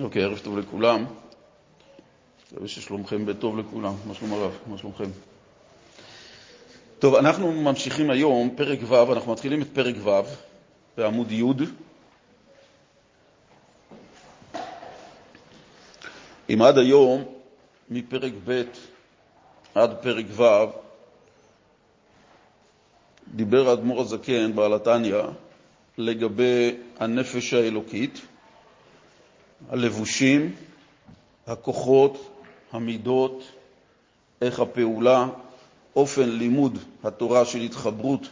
אוקיי, ערב טוב לכולם. מקווה ששלומכם בטוב לכולם. מה שלום הרב? מה שלומכם? טוב, אנחנו ממשיכים היום, פרק ו', אנחנו מתחילים את פרק ו' בעמוד י'. אם עד היום, מפרק ב' עד פרק ו', דיבר האדמו"ר הזקן, בעל התניא, לגבי הנפש האלוקית, הלבושים, הכוחות, המידות, איך הפעולה, אופן לימוד התורה של התחברות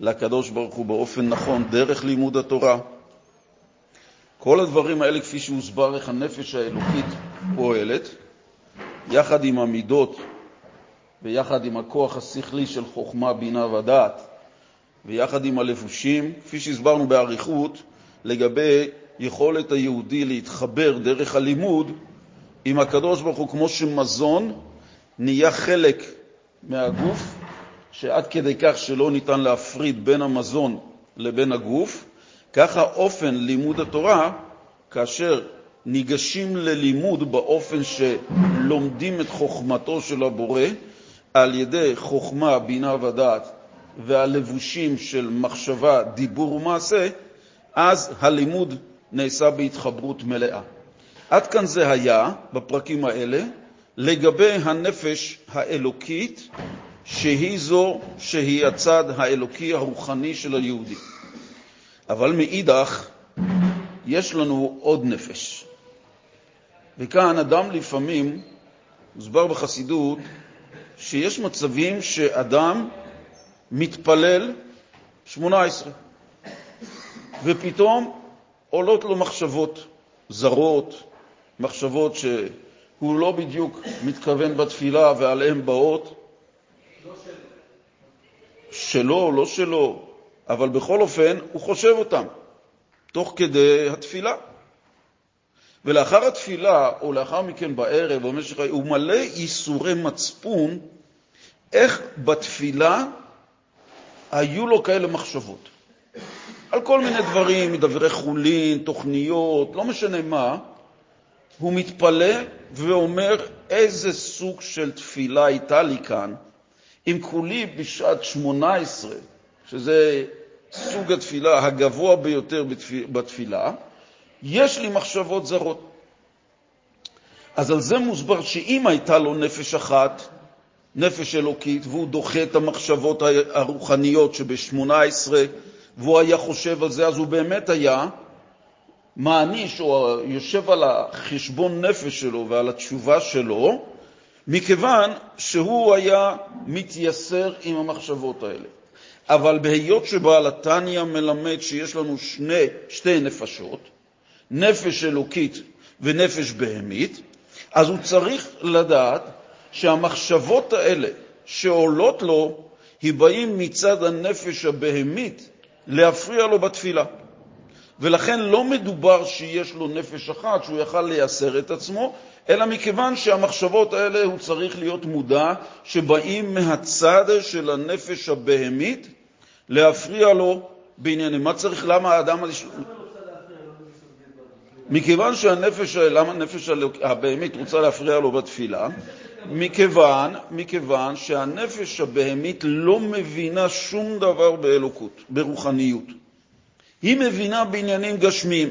לקדוש ברוך הוא באופן נכון דרך לימוד התורה. כל הדברים האלה, כפי שהוסבר איך הנפש האלוקית פועלת, יחד עם המידות ויחד עם הכוח השכלי של חוכמה, בינה ודעת, ויחד עם הלבושים, כפי שהסברנו באריכות, לגבי יכולת היהודי להתחבר דרך הלימוד עם הקדוש ברוך הוא, כמו שמזון נהיה חלק מהגוף, שעד כדי כך שלא ניתן להפריד בין המזון לבין הגוף, ככה אופן לימוד התורה, כאשר ניגשים ללימוד באופן שלומדים את חוכמתו של הבורא, על ידי חוכמה, בינה ודעת והלבושים של מחשבה, דיבור ומעשה, אז הלימוד נעשה בהתחברות מלאה. עד כאן זה היה, בפרקים האלה, לגבי הנפש האלוקית, שהיא זו שהיא הצד האלוקי הרוחני של היהודי. אבל מאידך, יש לנו עוד נפש. וכאן אדם לפעמים, מוסבר בחסידות, שיש מצבים שאדם מתפלל 18, ופתאום עולות לו מחשבות זרות, מחשבות שהוא לא בדיוק מתכוון בתפילה ועליהן באות. שלו, לא שלו, אבל בכל אופן הוא חושב אותם, תוך כדי התפילה. ולאחר התפילה, או לאחר מכן בערב, במשך היום, הוא מלא ייסורי מצפון, איך בתפילה היו לו כאלה מחשבות. על כל מיני דברים, מדברי חולין, תוכניות, לא משנה מה, הוא מתפלא ואומר, איזה סוג של תפילה הייתה לי כאן, אם כולי בשעת 18, שזה סוג התפילה הגבוה ביותר בתפילה, יש לי מחשבות זרות. אז על זה מוסבר שאם הייתה לו נפש אחת, נפש אלוקית, והוא דוחה את המחשבות הרוחניות שב-18 והוא היה חושב על זה, אז הוא באמת היה מעניש או יושב על החשבון נפש שלו ועל התשובה שלו, מכיוון שהוא היה מתייסר עם המחשבות האלה. אבל בהיות שבעל התניא מלמד שיש לנו שני, שתי נפשות, נפש אלוקית ונפש בהמית, אז הוא צריך לדעת שהמחשבות האלה שעולות לו, היא באים מצד הנפש הבהמית להפריע לו בתפילה. ולכן לא מדובר שיש לו נפש אחת שהוא יכל לייסר את עצמו, אלא מכיוון שהמחשבות האלה הוא צריך להיות מודע שבאים מהצד של הנפש הבהמית להפריע לו בעניינים. מה צריך, למה האדם... מכיוון שהנפש, למה הנפש הבהמית רוצה להפריע לו בתפילה? מכיוון, מכיוון שהנפש הבהמית לא מבינה שום דבר באלוקות, ברוחניות. היא מבינה בעניינים גשמיים.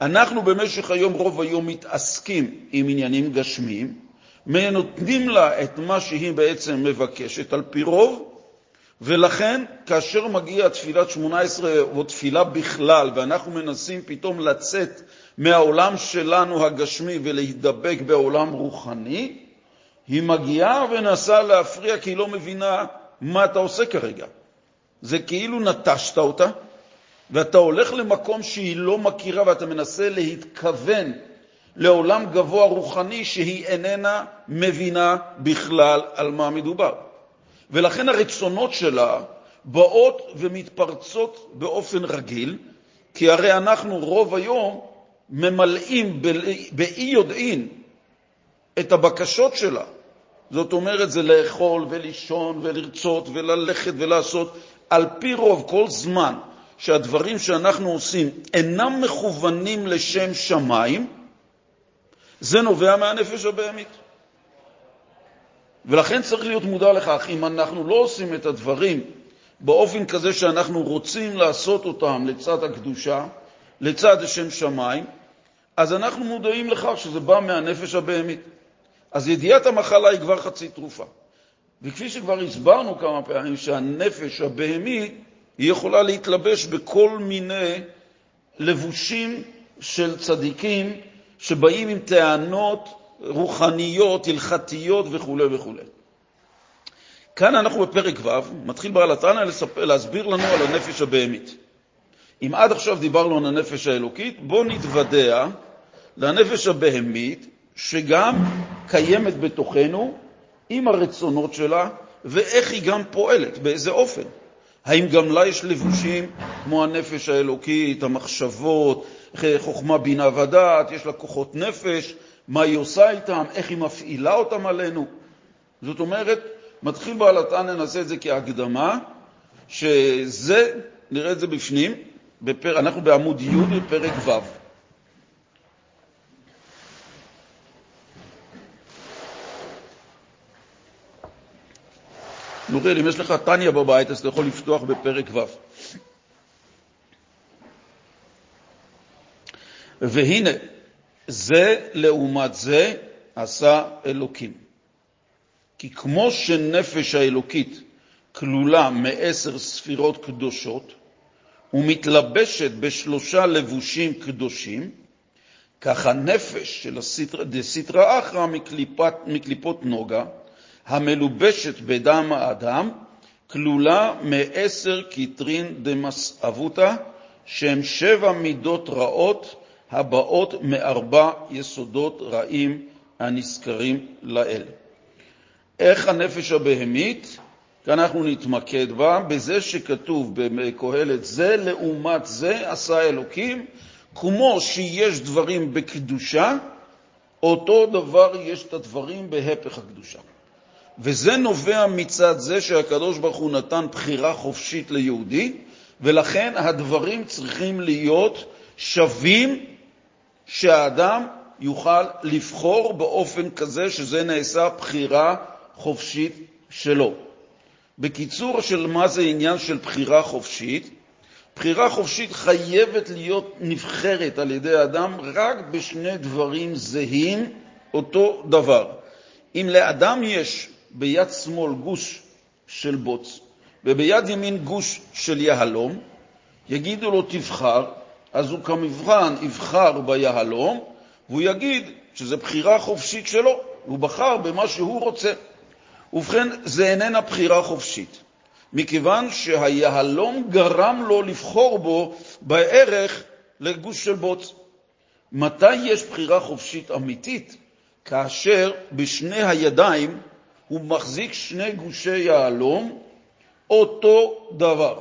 אנחנו במשך היום, רוב היום, מתעסקים עם עניינים גשמיים, נותנים לה את מה שהיא בעצם מבקשת על פי רוב, ולכן כאשר מגיעה תפילת 18 או תפילה בכלל, ואנחנו מנסים פתאום לצאת מהעולם שלנו הגשמי ולהידבק בעולם רוחני, היא מגיעה ונסה להפריע כי היא לא מבינה מה אתה עושה כרגע. זה כאילו נטשת אותה, ואתה הולך למקום שהיא לא מכירה ואתה מנסה להתכוון לעולם גבוה רוחני שהיא איננה מבינה בכלל על מה מדובר. ולכן הרצונות שלה באות ומתפרצות באופן רגיל, כי הרי אנחנו רוב היום ממלאים באי יודעין את הבקשות שלה. זאת אומרת, זה לאכול ולישון ולרצות וללכת ולעשות. על פי רוב, כל זמן שהדברים שאנחנו עושים אינם מכוונים לשם שמיים, זה נובע מהנפש הבהמית. ולכן צריך להיות מודע לכך, אם אנחנו לא עושים את הדברים באופן כזה שאנחנו רוצים לעשות אותם לצד הקדושה, לצד השם שמיים, אז אנחנו מודעים לכך שזה בא מהנפש הבהמית. אז ידיעת המחלה היא כבר חצי תרופה. וכפי שכבר הסברנו כמה פעמים, שהנפש הבהמית היא יכולה להתלבש בכל מיני לבושים של צדיקים שבאים עם טענות רוחניות, הלכתיות וכו' וכו'. כאן אנחנו בפרק ו', מתחיל בעל התנא להסביר לנו על הנפש הבהמית. אם עד עכשיו דיברנו על הנפש האלוקית, בואו נתוודע לנפש הבהמית, שגם קיימת בתוכנו, עם הרצונות שלה, ואיך היא גם פועלת, באיזה אופן. האם גם לה יש לבושים כמו הנפש האלוקית, המחשבות, חוכמה, בינה ודעת, יש לה כוחות נפש, מה היא עושה איתם, איך היא מפעילה אותם עלינו. זאת אומרת, מתחיל בעל התנא, נעשה את זה כהקדמה, שזה, נראה את זה בפנים, בפר... אנחנו בעמוד י' בפרק ו'. נוריאל, אם יש לך טניה בבית, אז אתה יכול לפתוח בפרק ו'. והנה, זה לעומת זה עשה אלוקים. כי כמו שנפש האלוקית כלולה מעשר ספירות קדושות ומתלבשת בשלושה לבושים קדושים, כך הנפש של דסיטרא אחרא מקליפות נוגה, המלובשת בדם האדם, כלולה מעשר כתרין דמסאבותא, שהם שבע מידות רעות הבאות מארבע יסודות רעים הנזכרים לאל. איך הנפש הבהמית? כאן אנחנו נתמקד בה, בזה שכתוב בקהלת זה לעומת זה עשה אלוקים, כמו שיש דברים בקדושה, אותו דבר יש את הדברים בהפך הקדושה. וזה נובע מצד זה שהקדוש ברוך הוא נתן בחירה חופשית ליהודי, ולכן הדברים צריכים להיות שווים שהאדם יוכל לבחור באופן כזה שזה נעשה בחירה חופשית שלו. בקיצור של מה זה עניין של בחירה חופשית, בחירה חופשית חייבת להיות נבחרת על ידי האדם רק בשני דברים זהים, אותו דבר. אם לאדם יש ביד שמאל גוש של בוץ וביד ימין גוש של יהלום, יגידו לו תבחר, אז הוא כמבחן יבחר ביהלום, והוא יגיד שזו בחירה חופשית שלו, הוא בחר במה שהוא רוצה. ובכן, זה איננה בחירה חופשית, מכיוון שהיהלום גרם לו לבחור בו בערך לגוש של בוץ. מתי יש בחירה חופשית אמיתית? כאשר בשני הידיים הוא מחזיק שני גושי יהלום, אותו דבר.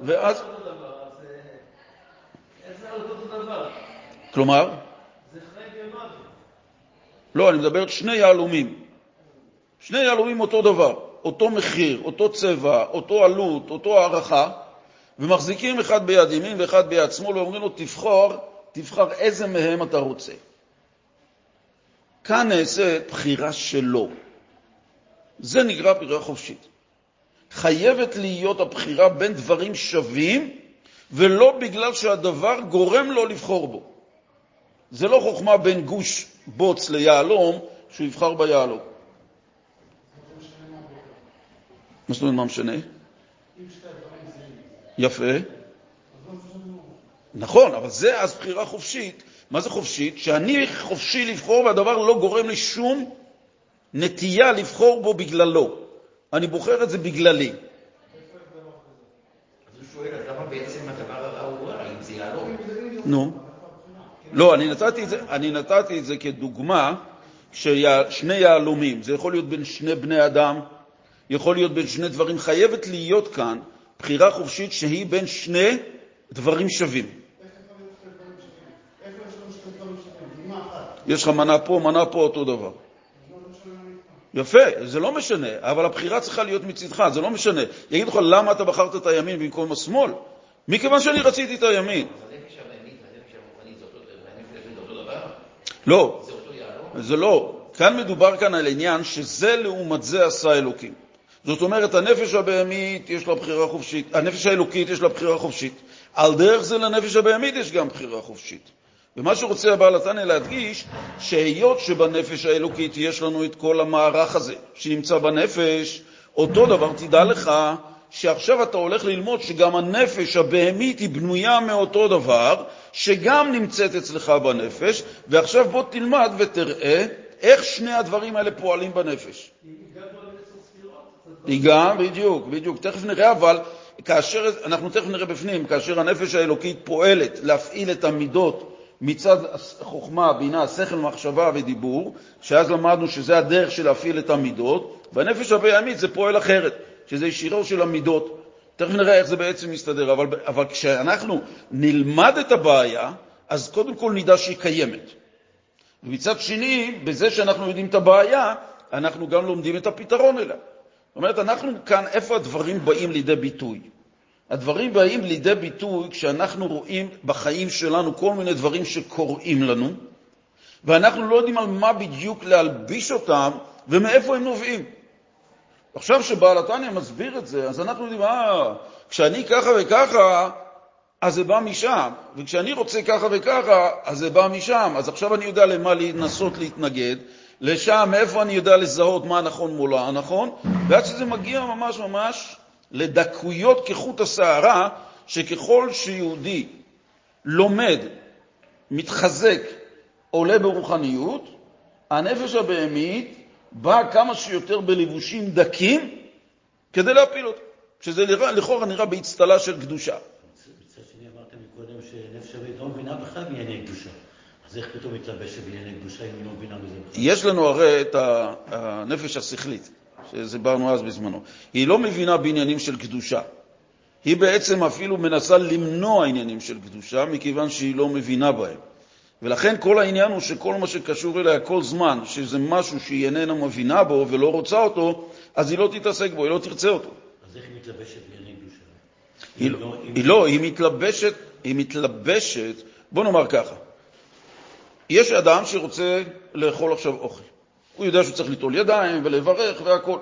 ואז... כלומר? זה חי ומוות. לא, אני מדבר על שני יהלומים. שני יהלומים אותו דבר, אותו מחיר, אותו צבע, אותו עלות, אותו הערכה, ומחזיקים אחד ביד ימין ואחד ביד שמאל ואומרים לו, תבחר, תבחר איזה מהם אתה רוצה. כאן נעשית בחירה שלו. זה נקרא בחירה חופשית. חייבת להיות הבחירה בין דברים שווים, ולא בגלל שהדבר גורם לו לבחור בו. זה לא חוכמה בין גוש בוץ ליהלום, שהוא יבחר ביהלום. מה זאת אומרת, מה משנה? יפה. נכון, אבל זה אז בחירה חופשית. מה זה חופשית? שאני חופשי לבחור והדבר לא גורם לי שום נטייה לבחור בו בגללו. אני בוחר את זה בגללי. נו. לא, אני נתתי את זה, אני נתתי את זה כדוגמה ששני יהלומים, זה יכול להיות בין שני בני אדם, יכול להיות בין שני דברים, חייבת להיות כאן בחירה חופשית שהיא בין שני דברים שווים. יש לך מנה פה, מנה פה, אותו דבר. יפה, זה לא משנה, אבל הבחירה צריכה להיות מצדך, זה לא משנה. יגידו לך, למה אתה בחרת את הימין במקום השמאל? מכיוון שאני רציתי את הימין. לא? זה לא. כאן מדובר כאן על עניין שזה לעומת זה עשה אלוקים. זאת אומרת, הנפש הבהמית יש לה בחירה חופשית, הנפש האלוקית יש לה בחירה חופשית. על דרך זה לנפש הבהמית יש גם בחירה חופשית. ומה שרוצה הבעל התניא להדגיש, שהיות שבנפש האלוקית יש לנו את כל המערך הזה שנמצא בנפש, אותו דבר תדע לך שעכשיו אתה הולך ללמוד שגם הנפש הבהמית היא בנויה מאותו דבר, שגם נמצאת אצלך בנפש, ועכשיו בוא תלמד ותראה איך שני הדברים האלה פועלים בנפש. ניגע, בדיוק, בדיוק. תכף נראה, אבל כאשר, אנחנו תכף נראה בפנים, כאשר הנפש האלוקית פועלת להפעיל את המידות מצד חוכמה, בינה, שכל, מחשבה ודיבור, שאז למדנו שזה הדרך של להפעיל את המידות, בנפש הבהמית זה פועל אחרת, שזה שירו של המידות. תכף נראה איך זה בעצם מסתדר, אבל, אבל כשאנחנו נלמד את הבעיה, אז קודם כל נדע שהיא קיימת. ומצד שני, בזה שאנחנו יודעים את הבעיה, אנחנו גם לומדים את הפתרון אליה. זאת אומרת, אנחנו כאן, איפה הדברים באים לידי ביטוי? הדברים באים לידי ביטוי כשאנחנו רואים בחיים שלנו כל מיני דברים שקורים לנו, ואנחנו לא יודעים על מה בדיוק להלביש אותם ומאיפה הם נובעים. עכשיו שבעל התניא מסביר את זה, אז אנחנו יודעים, אה, כשאני ככה וככה, אז זה בא משם, וכשאני רוצה ככה וככה, אז זה בא משם. אז עכשיו אני יודע למה לנסות להתנגד, לשם, מאיפה אני יודע לזהות מה נכון מול הנכון, ועד שזה מגיע ממש ממש לדקויות כחוט השערה, שככל שיהודי לומד, מתחזק, עולה ברוחניות, הנפש הבהמית באה כמה שיותר בלבושים דקים כדי להפיל אותו, שזה לכאורה נראה באצטלה של קדושה. מצד שני אמרתם מקודם שנפש הבהמית לא מבינה בכלל בענייני קדושה. אז איך פתאום מתלבשת בענייני קדושה אם היא לא מבינה בזה בכלל? יש לנו הרי את הנפש השכלית, שדיברנו אז בזמנו. היא לא מבינה בעניינים של קדושה. היא בעצם אפילו מנסה למנוע עניינים של קדושה, מכיוון שהיא לא מבינה בהם. ולכן כל העניין הוא שכל מה שקשור אליה כל זמן שזה משהו שהיא איננה מבינה בו ולא רוצה אותו, אז היא לא תתעסק בו, היא לא תרצה אותו. אז איך היא מתלבשת בענייני קדושה? היא, לא, לא- אם- היא לא, היא מתלבשת, היא מתלבשת, בוא נאמר ככה, יש אדם שרוצה לאכול עכשיו אוכל. הוא יודע שהוא צריך ליטול ידיים ולברך והכול.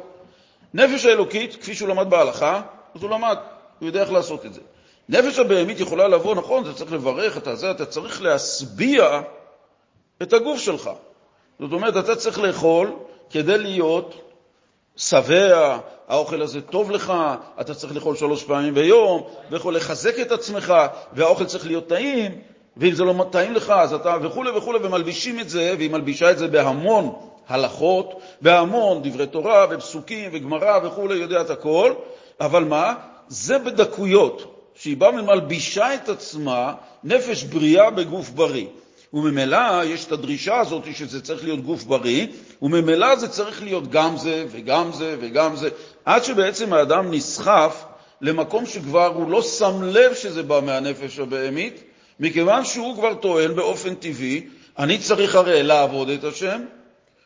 נפש האלוקית, כפי שהוא למד בהלכה, אז הוא למד, הוא יודע איך לעשות את זה. נפש הבהמית יכולה לבוא, נכון, אתה צריך לברך, אתה זה, אתה צריך להשביע את הגוף שלך. זאת אומרת, אתה צריך לאכול כדי להיות שבע, האוכל הזה טוב לך, אתה צריך לאכול שלוש פעמים ביום, ויכול לחזק את עצמך, והאוכל צריך להיות טעים, ואם זה לא טעים לך, אז אתה, וכו' וכו', ומלבישים את זה, והיא מלבישה את זה בהמון הלכות, בהמון דברי תורה ופסוקים וגמרא וכו', יודעת הכל, אבל מה? זה בדקויות, שהיא באה ומלבישה את עצמה נפש בריאה בגוף בריא. וממילא יש את הדרישה הזאת שזה צריך להיות גוף בריא, וממילא זה צריך להיות גם זה וגם זה וגם זה, עד שבעצם האדם נסחף למקום שכבר הוא לא שם לב שזה בא מהנפש הבהמית, מכיוון שהוא כבר טוען באופן טבעי, אני צריך הרי לעבוד את השם,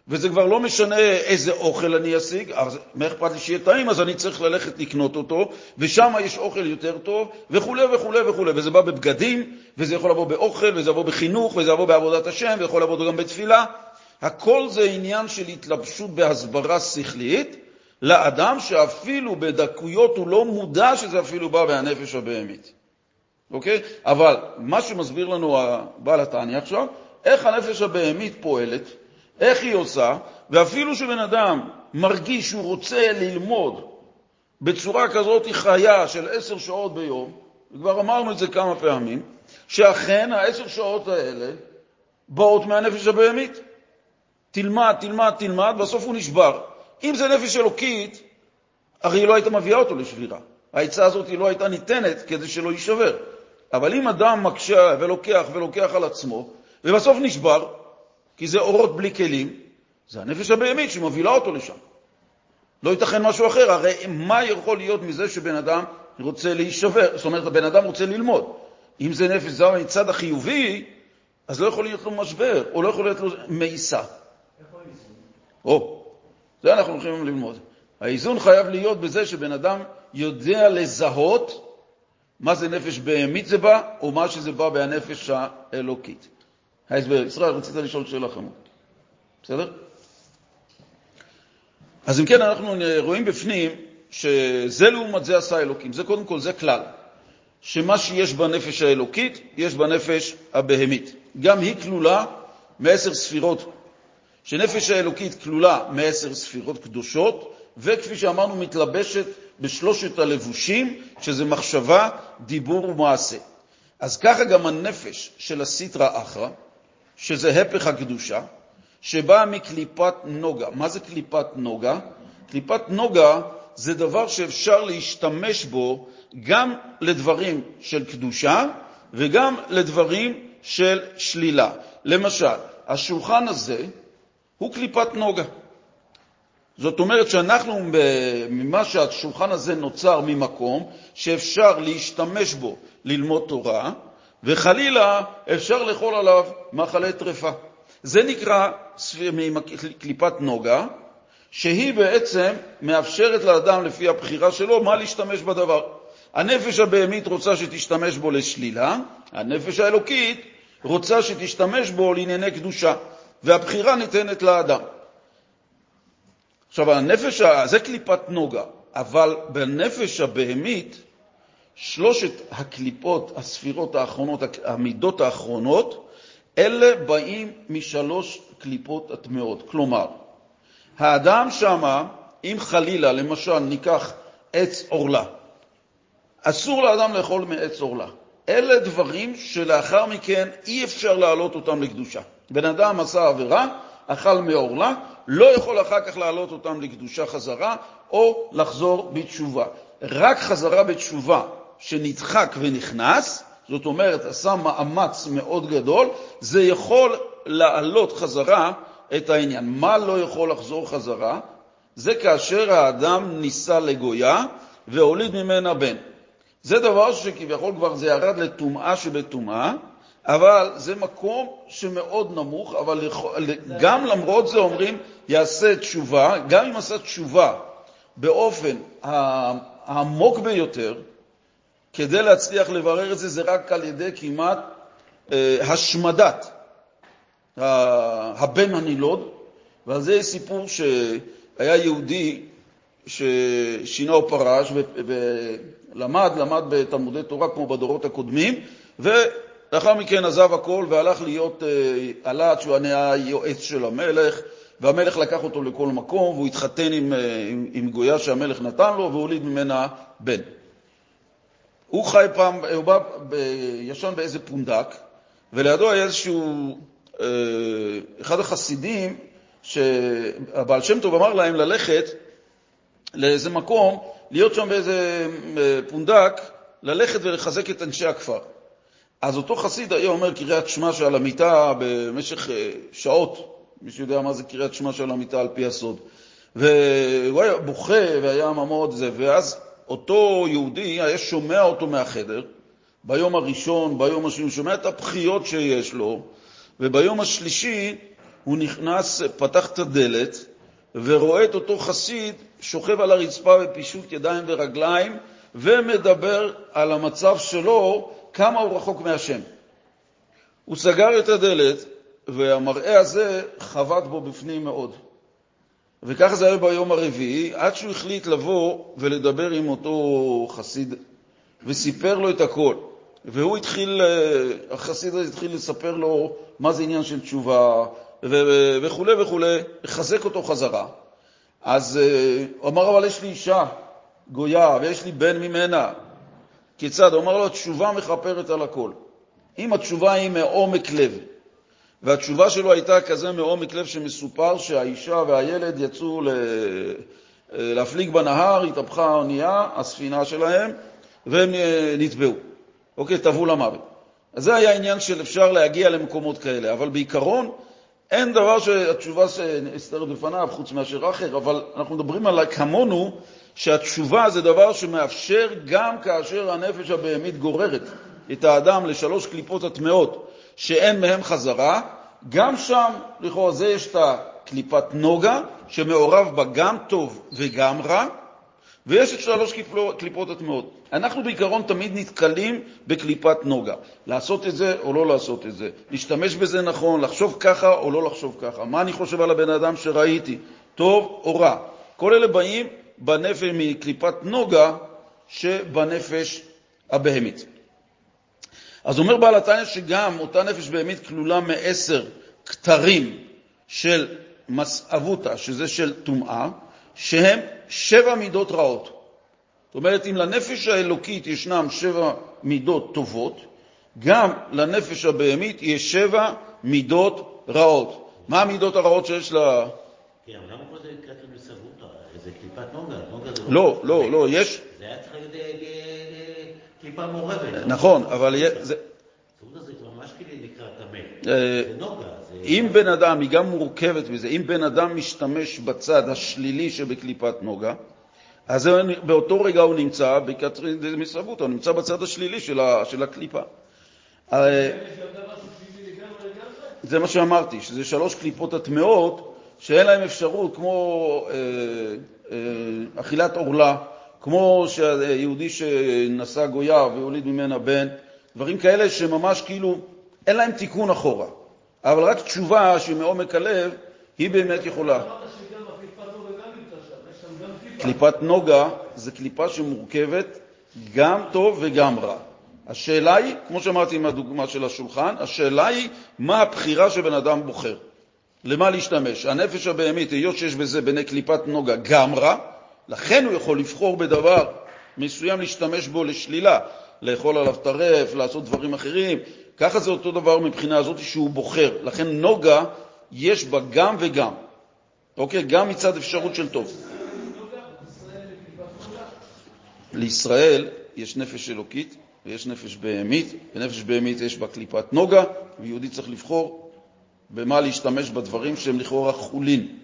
וזה כבר לא משנה איזה אוכל אני אשיג, אז מה אכפת לי שיהיה טעים, אז אני צריך ללכת לקנות אותו, ושם יש אוכל יותר טוב, וכו' וכו' וכו', וזה בא בבגדים, וזה יכול לבוא באוכל, וזה יבוא בחינוך, וזה יבוא בעבודת השם, ויכול לבוא גם בתפילה. הכל זה עניין של התלבשות בהסברה שכלית לאדם שאפילו בדקויות הוא לא מודע שזה אפילו בא מהנפש הבהמית. אוקיי? אבל מה שמסביר לנו הבעל התניא עכשיו, איך הנפש הבהמית פועלת, איך היא עושה, ואפילו שבן אדם מרגיש שהוא רוצה ללמוד בצורה כזאת חיה של עשר שעות ביום, וכבר אמרנו את זה כמה פעמים, שאכן העשר שעות האלה באות מהנפש הבהמית. תלמד, תלמד, תלמד, בסוף הוא נשבר. אם זה נפש אלוקית, הרי היא לא הייתה מביאה אותו לשבירה. העצה הזאת לא הייתה ניתנת כדי שלא יישבר. אבל אם אדם מקשה ולוקח ולוקח על עצמו, ובסוף נשבר, כי זה אורות בלי כלים, זה הנפש הבהמית שמובילה אותו לשם. לא ייתכן משהו אחר, הרי מה יכול להיות מזה שבן אדם רוצה להישבר, זאת אומרת, הבן אדם רוצה ללמוד. אם זה נפש זר מצד החיובי, אז לא יכול להיות לו משבר, או לא יכול להיות לו מאיסה. או, זה אנחנו הולכים ללמוד. האיזון חייב להיות בזה שבן אדם יודע לזהות מה זה נפש בהמית זה בא, או מה שזה בא מהנפש האלוקית. ההסבר, ישראל, רצית לשאול שאלה חמוד. בסדר? אז אם כן, אנחנו רואים בפנים שזה לעומת זה עשה אלוקים. זה קודם כל, זה כלל. שמה שיש בנפש האלוקית, יש בנפש הבהמית. גם היא כלולה מעשר ספירות, שנפש האלוקית כלולה מעשר ספירות קדושות, וכפי שאמרנו, מתלבשת בשלושת הלבושים, שזה מחשבה, דיבור ומעשה. אז ככה גם הנפש של הסיטרא אחרא, שזה הפך הקדושה, שבאה מקליפת נוגה. מה זה קליפת נוגה? קליפת נוגה זה דבר שאפשר להשתמש בו גם לדברים של קדושה וגם לדברים של שלילה. למשל, השולחן הזה הוא קליפת נוגה. זאת אומרת שאנחנו, ממה שהשולחן הזה נוצר ממקום שאפשר להשתמש בו ללמוד תורה, וחלילה אפשר לאכול עליו מאכלי טרפה. זה נקרא קליפת נוגה, שהיא בעצם מאפשרת לאדם, לפי הבחירה שלו, מה להשתמש בדבר. הנפש הבהמית רוצה שתשתמש בו לשלילה, הנפש האלוקית רוצה שתשתמש בו לענייני קדושה, והבחירה ניתנת לאדם. עכשיו, הנפש, זה קליפת נוגה, אבל בנפש הבהמית, שלושת הקליפות, הספירות האחרונות, המידות האחרונות, אלה באים משלוש קליפות הטמעות. כלומר, האדם שמה, אם חלילה, למשל, ניקח עץ עורלה, אסור לאדם לאכול מעץ עורלה. אלה דברים שלאחר מכן אי אפשר להעלות אותם לקדושה. בן אדם עשה עבירה, אכל מעורלה, לא יכול אחר כך להעלות אותם לקדושה חזרה או לחזור בתשובה. רק חזרה בתשובה שנדחק ונכנס, זאת אומרת, עשה מאמץ מאוד גדול, זה יכול להעלות חזרה את העניין. מה לא יכול לחזור חזרה? זה כאשר האדם נישא לגויה והוליד ממנה בן. זה דבר שכביכול כבר זה ירד לטומאה שבטומאה, אבל זה מקום שמאוד נמוך, אבל גם למרות זה אומרים יעשה תשובה, גם אם עשה תשובה באופן העמוק ביותר, כדי להצליח לברר את זה, זה רק על ידי כמעט אה, השמדת הבן הנילוד, ועל זה יש סיפור שהיה יהודי ששינה או פרש ולמד, למד בתלמודי תורה כמו בדורות הקודמים, ולאחר מכן עזב הכל והלך להיות, אה, עד שהוא נהיה יועץ של המלך, והמלך לקח אותו לכל מקום, והוא התחתן עם, אה, עם, עם גויה שהמלך נתן לו והוליד ממנה בן. הוא חי פעם, הוא בא, ישן באיזה פונדק, ולידו היה איזשהו, אה, אחד החסידים, שהבעל שם טוב אמר להם ללכת לאיזה מקום, להיות שם באיזה אה, פונדק, ללכת ולחזק את אנשי הכפר. אז אותו חסיד היה אומר קריאת שמע שעל המיטה במשך אה, שעות, מי שיודע מה זה קריאת שמע שעל המיטה על פי הסוד. והוא היה בוכה והיה זה, ואז אותו יהודי היה שומע אותו מהחדר, ביום הראשון, ביום השני, הוא שומע את הבכיות שיש לו, וביום השלישי הוא נכנס, פתח את הדלת, ורואה את אותו חסיד שוכב על הרצפה בפישוט ידיים ורגליים, ומדבר על המצב שלו, כמה הוא רחוק מהשם. הוא סגר את הדלת, והמראה הזה חבט בו בפנים מאוד. וככה זה היה ביום הרביעי, עד שהוא החליט לבוא ולדבר עם אותו חסיד, וסיפר לו את הכל. והוא התחיל, אה, החסיד הזה התחיל לספר לו מה זה עניין של תשובה וכו' וכו', לחזק אותו חזרה. אז אה, הוא אמר, אבל יש לי אישה גויה ויש לי בן ממנה. כיצד? הוא אמר לו, התשובה מכפרת על הכל. אם התשובה היא מעומק לב, והתשובה שלו הייתה כזה מעומק לב שמסופר שהאישה והילד יצאו להפליג בנהר, התהפכה האונייה, הספינה שלהם, והם אה, נטבעו. אוקיי, טבעו למוות. אז זה היה עניין של אפשר להגיע למקומות כאלה, אבל בעיקרון אין דבר שהתשובה שנסתרת בפניו חוץ מאשר אחר, אבל אנחנו מדברים על כמונו שהתשובה זה דבר שמאפשר גם כאשר הנפש הבהמית גוררת את האדם לשלוש קליפות הטמעות שאין מהם חזרה, גם שם, לכאורה זה יש את הקליפת נוגה, שמעורב בה גם טוב וגם רע, ויש את שלוש קליפות הטמעות. אנחנו בעיקרון תמיד נתקלים בקליפת נוגה. לעשות את זה או לא לעשות את זה, להשתמש בזה נכון, לחשוב ככה או לא לחשוב ככה. מה אני חושב על הבן אדם שראיתי, טוב או רע. כל אלה באים בנפש מקליפת נוגה שבנפש הבהמית. אז אומר בעל התניא שגם אותה נפש בהמית כלולה מעשר כתרים של מסעבותא, שזה של טומאה, שהם שבע מידות רעות. זאת אומרת, אם לנפש האלוקית ישנם שבע מידות טובות, גם לנפש הבהמית יש שבע מידות רעות. מה המידות הרעות שיש לה? כן, אבל למה פה זה כתוב לסבותא? זה קליפת נוגה, נוגה זה לא, לא, לא, יש... זה היה צריך להיות קליפה מעורבת. נכון, אבל כאילו. אה, אם בן אדם, היא גם מורכבת מזה, אם בן אדם משתמש בצד השלילי שבקליפת נוגה, אז באותו רגע הוא נמצא בקטרין דמסרבותא, הוא נמצא בצד השלילי של הקליפה. אה, זה מה שאמרתי, שזה שלוש קליפות הטמעות שאין להן אפשרות, כמו אה, אכילת עורלה, כמו שיהודי שנשא גויה והוליד ממנה בן, דברים כאלה שממש כאילו אין להם תיקון אחורה. אבל רק תשובה שהיא מעומק הלב, היא באמת יכולה. קליפת נוגה זה קליפה שמורכבת גם טוב וגם רע. השאלה היא, כמו שאמרתי עם הדוגמה של השולחן, השאלה היא מה הבחירה שבן אדם בוחר. למה להשתמש? הנפש הבהמית, היות שיש בזה בני קליפת נוגה גם רע, לכן הוא יכול לבחור בדבר מסוים להשתמש בו לשלילה, לאכול עליו טרף, לעשות דברים אחרים. ככה זה אותו דבר מבחינה הזאת שהוא בוחר. לכן נוגה יש בה גם וגם. אוקיי? גם מצד אפשרות של טוב. לישראל יש נפש אלוקית ויש נפש בהמית, ונפש בהמית יש בה קליפת נוגה, ויהודי צריך לבחור במה להשתמש בדברים שהם לכאורה חולין.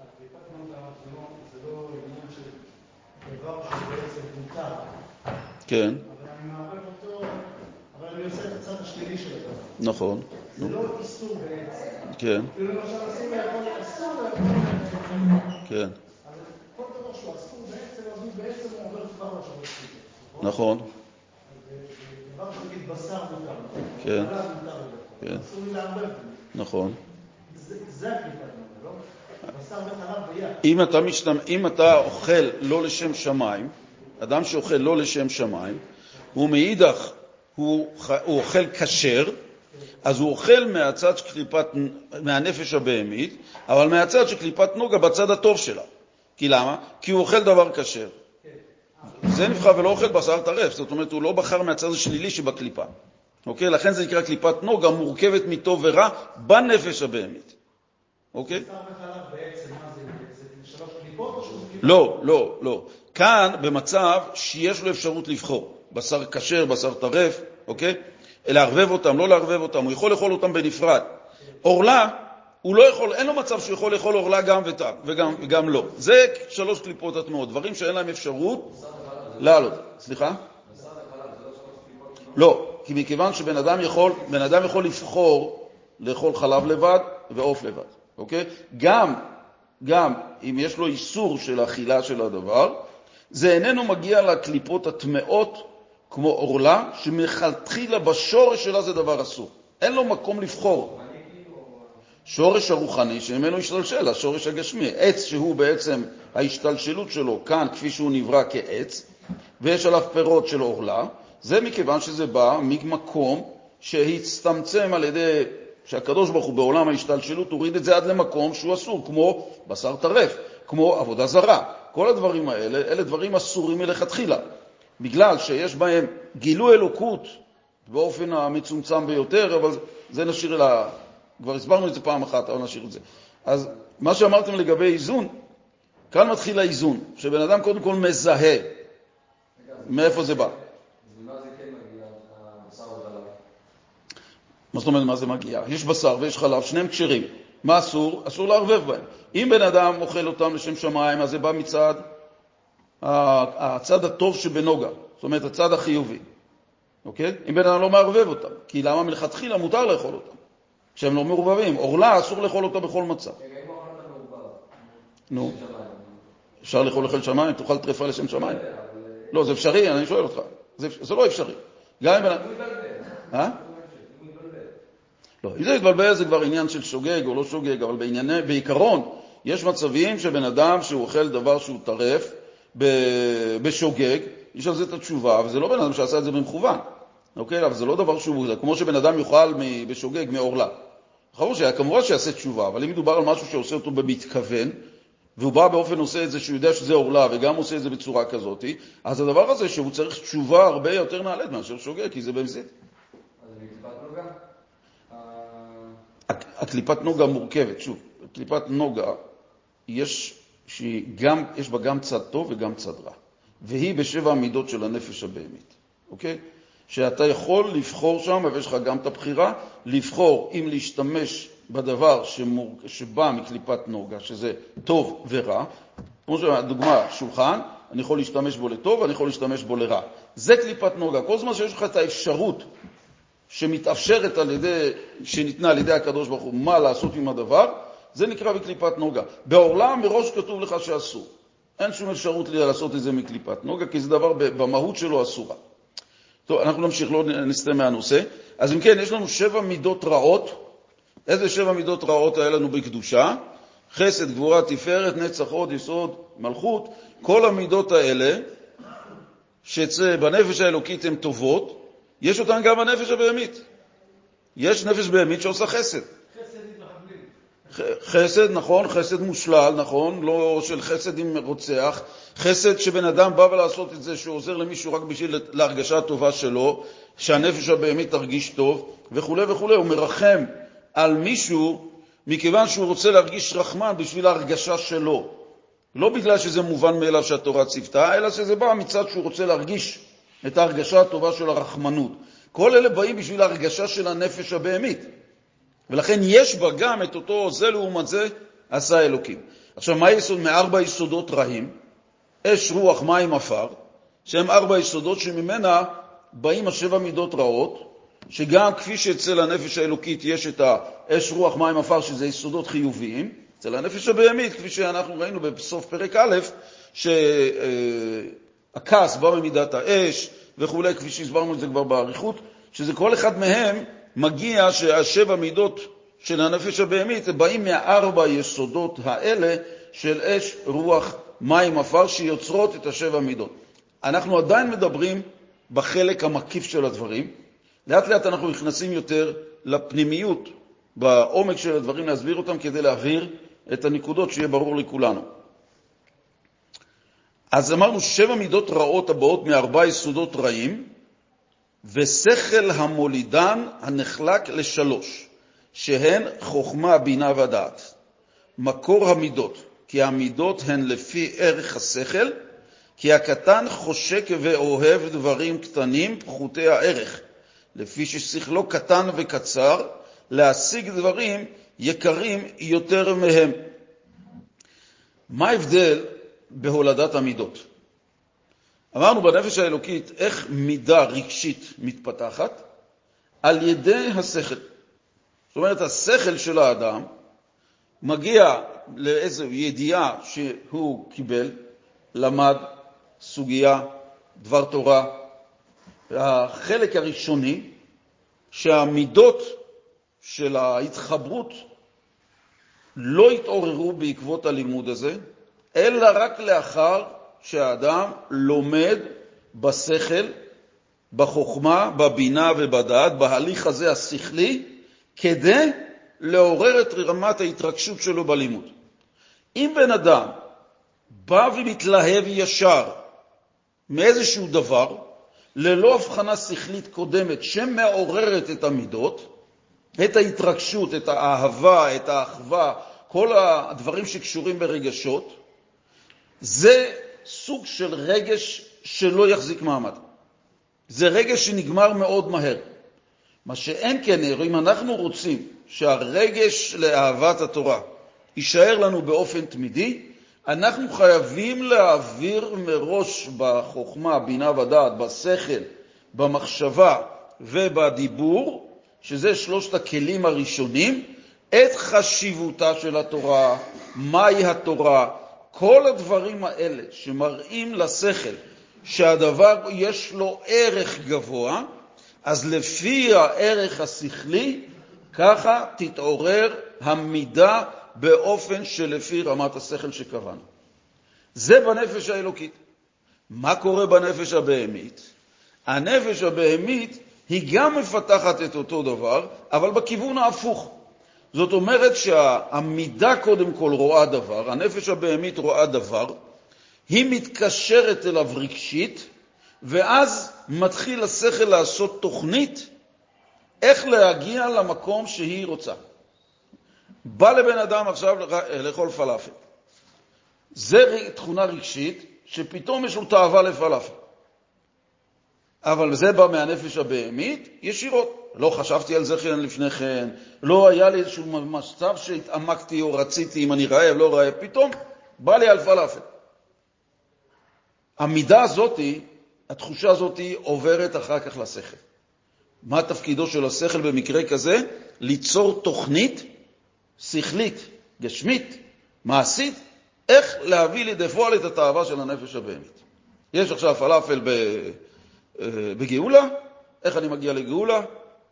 הקליפת נוגה זה לא- זה לא עניין של דבר שבעצם מותר, כן, אבל אני מערב אותו, אבל אני עושה את הצד השלילי של הדבר. נכון. זה לא איסור בעצם. כן, כאילו למשל אסור לאכול, אסור לאכול לאכול. כן, אבל כל דבר שהוא אסור בעצם, אז הוא בעצם עובר כבר לשלוש קליפות. נכון. דבר שנגיד בשר מותר. כן. כן. לאכול. אסור לי לערבב ביניהם. נכון. זה נוגה, לא? בשר וחלב משתמ... אם אתה אוכל לא לשם שמיים, אדם שאוכל לא לשם שמיים, הוא מאידך, הוא, הוא אוכל כשר, אז הוא אוכל מהצד של קליפת, מהנפש הבהמית, אבל מהצד של קליפת נוגה בצד הטוב שלה. כי למה? כי הוא אוכל דבר כשר. זה נבחר ולא אוכל בשר טרף, זאת אומרת, הוא לא בחר מהצד השלילי שבקליפה. אוקיי? לכן זה נקרא קליפת נוגה, מורכבת מטוב ורע בנפש הבהמית. אוקיי? לא, לא, לא. כאן במצב שיש לו אפשרות לבחור, בשר כשר, בשר טרף, אוקיי? לערבב אותם, לא לערבב אותם, הוא יכול לאכול אותם בנפרד. עורלה, הוא לא יכול, אין לו מצב שהוא יכול לאכול עורלה גם וטעם, וגם, וגם לא. זה שלוש קליפות הטמעות, דברים שאין להם אפשרות לעלות. סליחה? לא, כי מכיוון שבן אדם יכול, בן אדם יכול לבחור לאכול חלב לבד ועוף לבד, אוקיי? גם, גם אם יש לו איסור של אכילה של הדבר, זה איננו מגיע לקליפות הטמעות כמו עורלה, שמלכתחילה בשורש שלה זה דבר אסור. אין לו מקום לבחור. שורש הרוחני שממנו השתלשל, השורש הגשמי. עץ שהוא בעצם ההשתלשלות שלו כאן כפי שהוא נברא כעץ, ויש עליו פירות של עורלה, זה מכיוון שזה בא ממקום שהצטמצם על ידי, שהקדוש ברוך הוא בעולם ההשתלשלות הוריד את זה עד למקום שהוא אסור, כמו בשר טרף, כמו עבודה זרה. כל הדברים האלה, אלה דברים אסורים מלכתחילה, בגלל שיש בהם גילוי אלוקות באופן המצומצם ביותר, אבל זה נשאיר אל ה... כבר הסברנו את זה פעם אחת, אבל נשאיר את זה. אז מה שאמרתם לגבי איזון, כאן מתחיל האיזון, שבן אדם קודם כל מזהה מאיפה זה בא. ממה זה כן מגיע, הבשר וחלב? מה זאת אומרת, מה זה מגיע? יש בשר ויש חלב, שניהם כשרים. מה אסור? אסור לערבב בהם. אם בן אדם אוכל אותם לשם שמיים, אז זה בא מצד הצד הטוב שבנוגה, זאת אומרת, הצד החיובי. אוקיי? אם בן אדם לא מערבב אותם, כי למה מלכתחילה מותר לאכול אותם, כשהם לא מעורבבים. עורלה, אסור לאכול אותה בכל מצב. רגע, אם מעורבב, נו, אפשר לאכול אוכל שמיים, תאכל טרפה לשם שמיים. אבל... לא, זה אפשרי, אני שואל אותך. זה, זה לא אפשרי. גם אם... הוא מתבלבל. אה? הוא מתבלבל. לא, אם זה התבלבל זה כבר עניין של שוגג או לא שוגג, אבל בענייני, בעיקרון, יש מצבים שבן אדם שהוא אוכל דבר שהוא טרף בשוגג, יש על זה את התשובה, וזה לא בן אדם שעשה את זה במכוון, אוקיי? אבל זה לא דבר שהוא, זה כמו שבן אדם יאכל בשוגג מעורלה. ברור שכמובן שיעשה תשובה, אבל אם מדובר על משהו שעושה אותו במתכוון, והוא בא באופן עושה את זה שהוא יודע שזה עורלה וגם עושה את זה בצורה כזאת, אז הדבר הזה שהוא צריך תשובה הרבה יותר נעלית מאשר שוגג, כי זה במזיד. אז זה מקליפת נוגה? הק- הקליפת נוגה מורכבת, שוב, קליפת נוגה, יש, שהיא גם, יש בה גם צד טוב וגם צד רע, והיא בשבע המידות של הנפש הבהמית, אוקיי? שאתה יכול לבחור שם, ויש לך גם את הבחירה, לבחור אם להשתמש בדבר שמור... שבא מקליפת נוגה, שזה טוב ורע, כמו שהדוגמה, שולחן, אני יכול להשתמש בו לטוב ואני יכול להשתמש בו לרע. זה קליפת נוגה. כל זמן שיש לך את האפשרות שמתאפשרת על ידי, שניתנה על ידי הקדוש ברוך הוא, מה לעשות עם הדבר, זה נקרא בקליפת נוגה. בעורלה מראש כתוב לך שאסור. אין שום אפשרות לעשות את זה מקליפת נוגה, כי זה דבר במהות שלו אסורה. טוב, אנחנו נמשיך, לא נסטה מהנושא. אז אם כן, יש לנו שבע מידות רעות. איזה שבע מידות רעות היה לנו בקדושה? חסד, גבורה, תפארת, נצח, הוד, יסוד, מלכות. כל המידות האלה, שבנפש האלוקית הן טובות, יש אותן גם בנפש הבהמית. יש נפש בהמית שעושה חסד. חסד, נכון, חסד מושלל, נכון, לא של חסד עם רוצח, חסד שבן אדם בא ולעשות את זה, שהוא עוזר למישהו רק בשביל להרגשה הטובה שלו, שהנפש הבהמית תרגיש טוב, וכו' וכו'. הוא מרחם על מישהו מכיוון שהוא רוצה להרגיש רחמן בשביל ההרגשה שלו. לא בגלל שזה מובן מאליו שהתורה ציוותה, אלא שזה בא מצד שהוא רוצה להרגיש את ההרגשה הטובה של הרחמנות. כל אלה באים בשביל ההרגשה של הנפש הבהמית. ולכן יש בה גם את אותו זה לעומת זה עשה אלוקים. עכשיו, מה היסוד מארבע יסודות רעים? אש, רוח, מים, עפר, שהם ארבע יסודות שממנה באים השבע מידות רעות, שגם כפי שאצל הנפש האלוקית יש את האש, רוח, מים, עפר, שזה יסודות חיוביים, אצל הנפש הבהמית, כפי שאנחנו ראינו בסוף פרק א', שהכעס בא ממידת האש וכו', כפי שהסברנו את זה כבר באריכות, שזה כל אחד מהם מגיע שהשבע מידות של הנפש הבהמית באים מהארבע יסודות האלה של אש, רוח, מים, עפר, שיוצרות את השבע מידות. אנחנו עדיין מדברים בחלק המקיף של הדברים. לאט לאט אנחנו נכנסים יותר לפנימיות, בעומק של הדברים, להסביר אותם כדי להבהיר את הנקודות, שיהיה ברור לכולנו. אז אמרנו שבע מידות רעות הבאות מארבע יסודות רעים, ושכל המולידן הנחלק לשלוש, שהן חוכמה, בינה ודעת. מקור המידות, כי המידות הן לפי ערך השכל, כי הקטן חושק ואוהב דברים קטנים פחותי הערך, לפי ששכלו קטן וקצר, להשיג דברים יקרים יותר מהם. מה ההבדל בהולדת המידות? אמרנו בנפש האלוקית איך מידה רגשית מתפתחת? על ידי השכל. זאת אומרת, השכל של האדם מגיע לאיזו ידיעה שהוא קיבל, למד, סוגיה, דבר תורה. החלק הראשוני, שהמידות של ההתחברות לא התעוררו בעקבות הלימוד הזה, אלא רק לאחר שהאדם לומד בשכל, בחוכמה, בבינה ובדעת, בהליך הזה השכלי, כדי לעורר את רמת ההתרגשות שלו בלימוד. אם בן אדם בא ומתלהב ישר מאיזשהו דבר, ללא הבחנה שכלית קודמת שמעוררת את המידות, את ההתרגשות, את האהבה, את האחווה, כל הדברים שקשורים ברגשות, זה סוג של רגש שלא יחזיק מעמד. זה רגש שנגמר מאוד מהר. מה שאין כן, אם אנחנו רוצים שהרגש לאהבת התורה יישאר לנו באופן תמידי, אנחנו חייבים להעביר מראש בחוכמה, בינה ודעת, בשכל, במחשבה ובדיבור, שזה שלושת הכלים הראשונים, את חשיבותה של התורה, מהי התורה, כל הדברים האלה שמראים לשכל שהדבר יש לו ערך גבוה, אז לפי הערך השכלי, ככה תתעורר המידה באופן שלפי רמת השכל שקבענו. זה בנפש האלוקית. מה קורה בנפש הבהמית? הנפש הבהמית היא גם מפתחת את אותו דבר, אבל בכיוון ההפוך. זאת אומרת שהמידה קודם כל רואה דבר, הנפש הבהמית רואה דבר, היא מתקשרת אליו רגשית, ואז מתחיל השכל לעשות תוכנית איך להגיע למקום שהיא רוצה. בא לבן אדם עכשיו לאכול פלאפל. זה תכונה רגשית שפתאום יש לו תאווה לפלאפל. אבל זה בא מהנפש הבהמית ישירות. לא חשבתי על זה כן לפני כן, לא היה לי איזשהו מצב שהתעמקתי או רציתי אם אני רעב, לא רעב, פתאום בא לי על פלאפל. המידה הזאת, התחושה הזאת עוברת אחר כך לשכל. מה תפקידו של השכל במקרה כזה? ליצור תוכנית שכלית, גשמית, מעשית, איך להביא לידי פועל את התאווה של הנפש הבהמית. יש עכשיו פלאפל אה, בגאולה, איך אני מגיע לגאולה,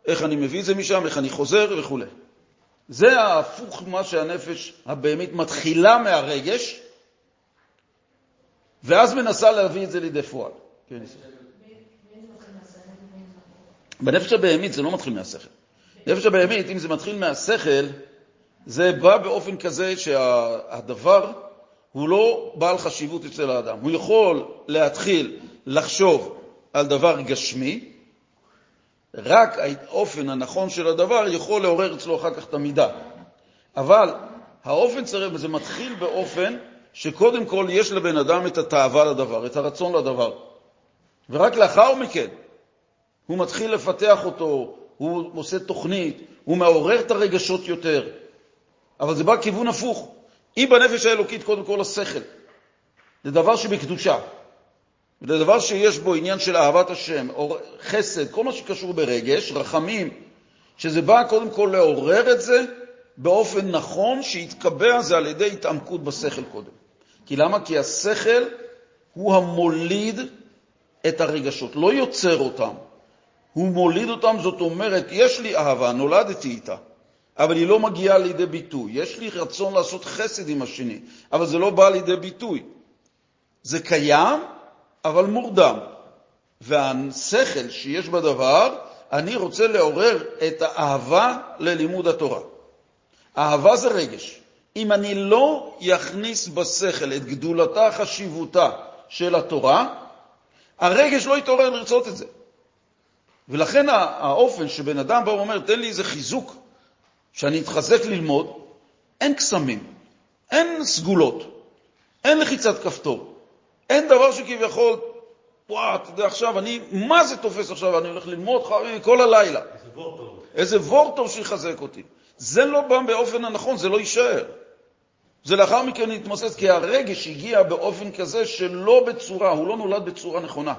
איך אני מביא את זה משם, איך אני חוזר וכו'. זה ההפוך מה שהנפש הבהמית מתחילה מהרגש, ואז מנסה להביא את זה לידי פועל. כן, בנפש הבהמית זה לא מתחיל מהשכל. בנפש הבהמית, אם זה מתחיל מהשכל, זה בא באופן כזה שהדבר הוא לא בעל חשיבות אצל האדם. הוא יכול להתחיל לחשוב על דבר גשמי, רק האופן הנכון של הדבר יכול לעורר אצלו אחר כך את המידה. אבל האופן צריך, זה מתחיל באופן שקודם כל יש לבן אדם את התאווה לדבר, את הרצון לדבר. ורק לאחר מכן הוא מתחיל לפתח אותו, הוא עושה תוכנית, הוא מעורר את הרגשות יותר. אבל זה בא כיוון הפוך. היא בנפש האלוקית קודם כל השכל. זה דבר שבקדושה. זה דבר שיש בו עניין של אהבת השם, חסד, כל מה שקשור ברגש, רחמים, שזה בא קודם כל לעורר את זה באופן נכון, שיתקבע זה על ידי התעמקות בשכל קודם. כי למה? כי השכל הוא המוליד את הרגשות, לא יוצר אותם. הוא מוליד אותם, זאת אומרת, יש לי אהבה, נולדתי איתה, אבל היא לא מגיעה לידי ביטוי. יש לי רצון לעשות חסד עם השני, אבל זה לא בא לידי ביטוי. זה קיים, אבל מורדם. והשכל שיש בדבר, אני רוצה לעורר את האהבה ללימוד התורה. אהבה זה רגש. אם אני לא יכניס בשכל את גדולתה, חשיבותה של התורה, הרגש לא יתעורר לרצות את זה. ולכן האופן שבן אדם בא ואומר, תן לי איזה חיזוק, שאני אתחזק ללמוד, אין קסמים, אין סגולות, אין לחיצת כפתור. אין דבר שכביכול, וואו, אתה יודע, עכשיו אני, מה זה תופס עכשיו? אני הולך ללמוד כל הלילה. איזה וורט טוב. איזה וורט טוב שיחזק אותי. זה לא בא באופן הנכון, זה לא יישאר. זה לאחר מכן יתמוסס, כי הרגש הגיע באופן כזה שלא בצורה, הוא לא נולד בצורה נכונה.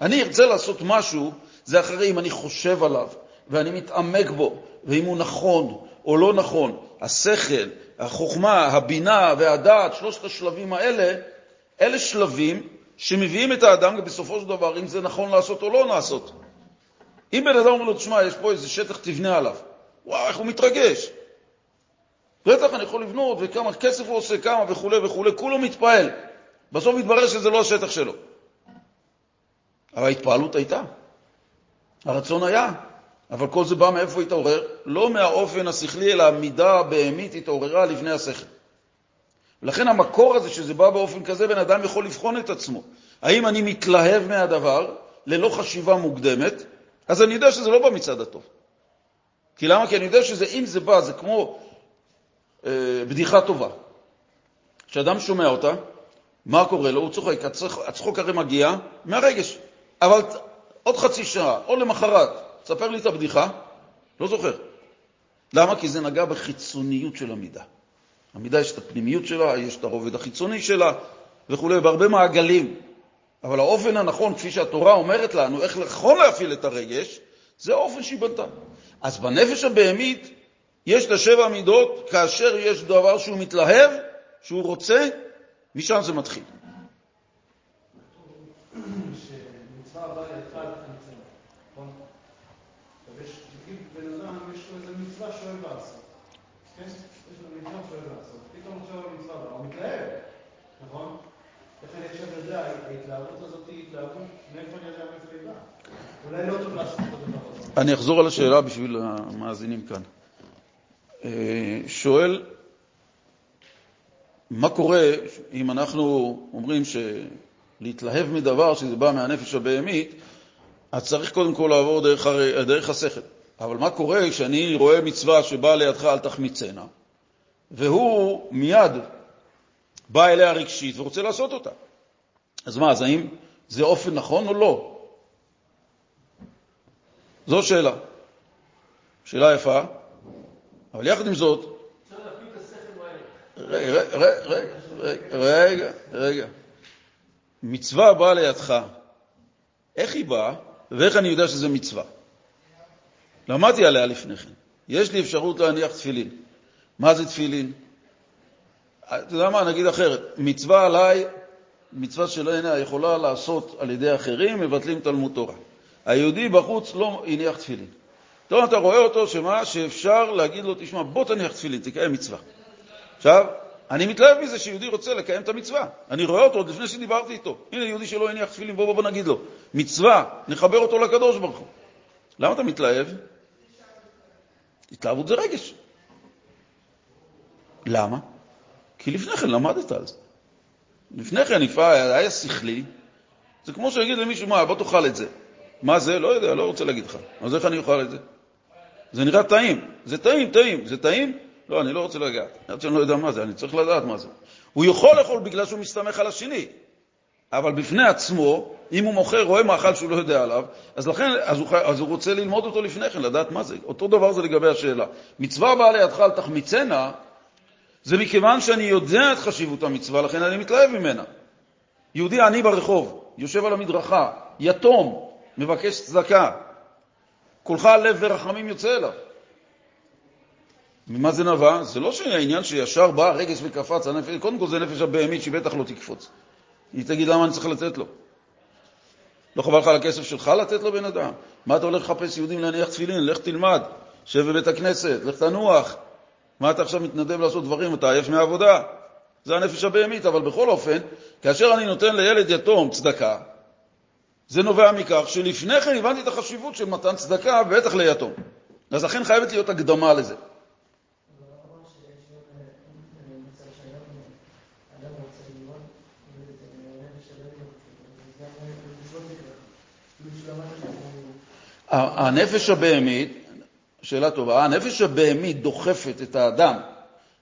אני ארצה לעשות משהו, זה אחרי אם אני חושב עליו, ואני מתעמק בו, ואם הוא נכון או לא נכון. השכל, החוכמה, הבינה והדעת, שלושת השלבים האלה, אלה שלבים שמביאים את האדם בסופו של דבר, אם זה נכון לעשות או לא לעשות. אם בן אדם אומר לו, תשמע, יש פה איזה שטח, תבנה עליו. וואו, איך הוא מתרגש. בטח אני יכול לבנות, וכמה כסף הוא עושה, כמה וכו' וכו', כולו מתפעל. בסוף מתברר שזה לא השטח שלו. אבל ההתפעלות הייתה, הרצון היה, אבל כל זה בא מאיפה התעורר? לא מהאופן השכלי, אלא המידה הבהמית התעוררה לפני השכל. ולכן המקור הזה, שזה בא באופן כזה, בן אדם יכול לבחון את עצמו. האם אני מתלהב מהדבר ללא חשיבה מוקדמת, אז אני יודע שזה לא בא מצד הטוב. כי למה? כי אני יודע שאם זה בא, זה כמו אה, בדיחה טובה. כשאדם שומע אותה, מה קורה לו? הוא צוחק. הצחוק הרי מגיע מהרגש. אבל עוד חצי שעה, או למחרת, תספר לי את הבדיחה, לא זוכר. למה? כי זה נגע בחיצוניות של המידה. המידה יש את הפנימיות שלה, יש את הרובד החיצוני שלה וכו', בהרבה מעגלים. אבל האופן הנכון, כפי שהתורה אומרת לנו, איך נכון להפעיל את הרגש, זה האופן שהיא בנתה. אז בנפש הבהמית יש את השבע מידות, כאשר יש דבר שהוא מתלהב, שהוא רוצה, משם זה מתחיל. נכון? יש, בן מצווה שהוא אוהב לעשות, כן? יש לו מצווה שהוא אוהב לעשות, פתאום עכשיו המצווה הבאה, הוא מתלהב, נכון? איך אני עכשיו לא. אני אחזור על השאלה בשביל המאזינים כאן. אה, שואל, מה קורה אם אנחנו אומרים שלהתלהב מדבר שזה בא מהנפש הבהמית, אז צריך קודם כל לעבור דרך, הר- דרך השכל. אבל מה קורה כשאני רואה מצווה שבאה לידך אל תחמיצנה, והוא מיד בא אליה רגשית ורוצה לעשות אותה? אז מה, אז האם זה אופן נכון או לא? זו שאלה. שאלה יפה, אבל יחד עם זאת... רגע, רגע, רגע. מצווה באה לידך, איך היא באה ואיך אני יודע שזה מצווה? למדתי עליה לפני כן. יש לי אפשרות להניח תפילין. מה זה תפילין? אתה יודע מה, נגיד אחרת. מצווה עליי, מצווה שלא יכולה לעשות על ידי אחרים, מבטלים תלמוד תורה. היהודי בחוץ לא הניח תפילין. טוב, אתה רואה אותו, שמה? שאפשר להגיד לו, תשמע, בוא תניח תפילין, תקיים מצווה. עכשיו, אני מתלהב מזה שיהודי רוצה לקיים את המצווה. אני רואה אותו עוד לפני שדיברתי איתו. הנה יהודי שלא הניח תפילין, בוא, בוא, בוא נגיד לו. מצווה, נחבר אותו לקדוש ברוך הוא. למה אתה מתלהב? התלהבות זה רגש. למה? כי לפני כן למדת על זה. לפני כן היה שכלי, זה כמו שיגיד למישהו, מה, בוא תאכל את זה. מה זה? לא יודע, לא רוצה להגיד לך. אז איך אני אוכל את זה? זה נראה טעים. זה טעים, טעים. זה טעים? לא, אני לא רוצה לגעת. עד שאני לא יודע מה זה, אני צריך לדעת מה זה. הוא יכול לאכול בגלל שהוא מסתמך על השני, אבל בפני עצמו, אם הוא מוכר, רואה מאכל שהוא לא יודע עליו, אז לכן, אז הוא, אז הוא רוצה ללמוד אותו לפני כן, לדעת מה זה. אותו דבר זה לגבי השאלה. מצווה באה לידך על תחמיצנה, זה מכיוון שאני יודע את חשיבות המצווה, לכן אני מתלהב ממנה. יהודי עני ברחוב, יושב על המדרכה, יתום, מבקש צדקה, כולך לב ורחמים יוצא אליו. ממה זה נבע? זה לא שהעניין שישר בא רגש וקפץ, הנפש, קודם כל זה נפש הבהמית שהיא בטח לא תקפוץ. היא תגיד למה אני צריך לתת לו. לא חבל לך על הכסף שלך לתת לו בן אדם? מה אתה הולך לחפש יהודים להניח תפילין? לך תלמד, שב בבית הכנסת, לך תנוח. מה אתה עכשיו מתנדב לעשות דברים? אתה עייף מהעבודה. זה הנפש הבהמית, אבל בכל אופן, כאשר אני נותן לילד יתום צדקה, זה נובע מכך שלפני כן הבנתי את החשיבות של מתן צדקה, בטח ליתום. אז לכן חייבת להיות הקדמה לזה. הנפש הבהמית, שאלה טובה, הנפש הבהמית דוחפת את האדם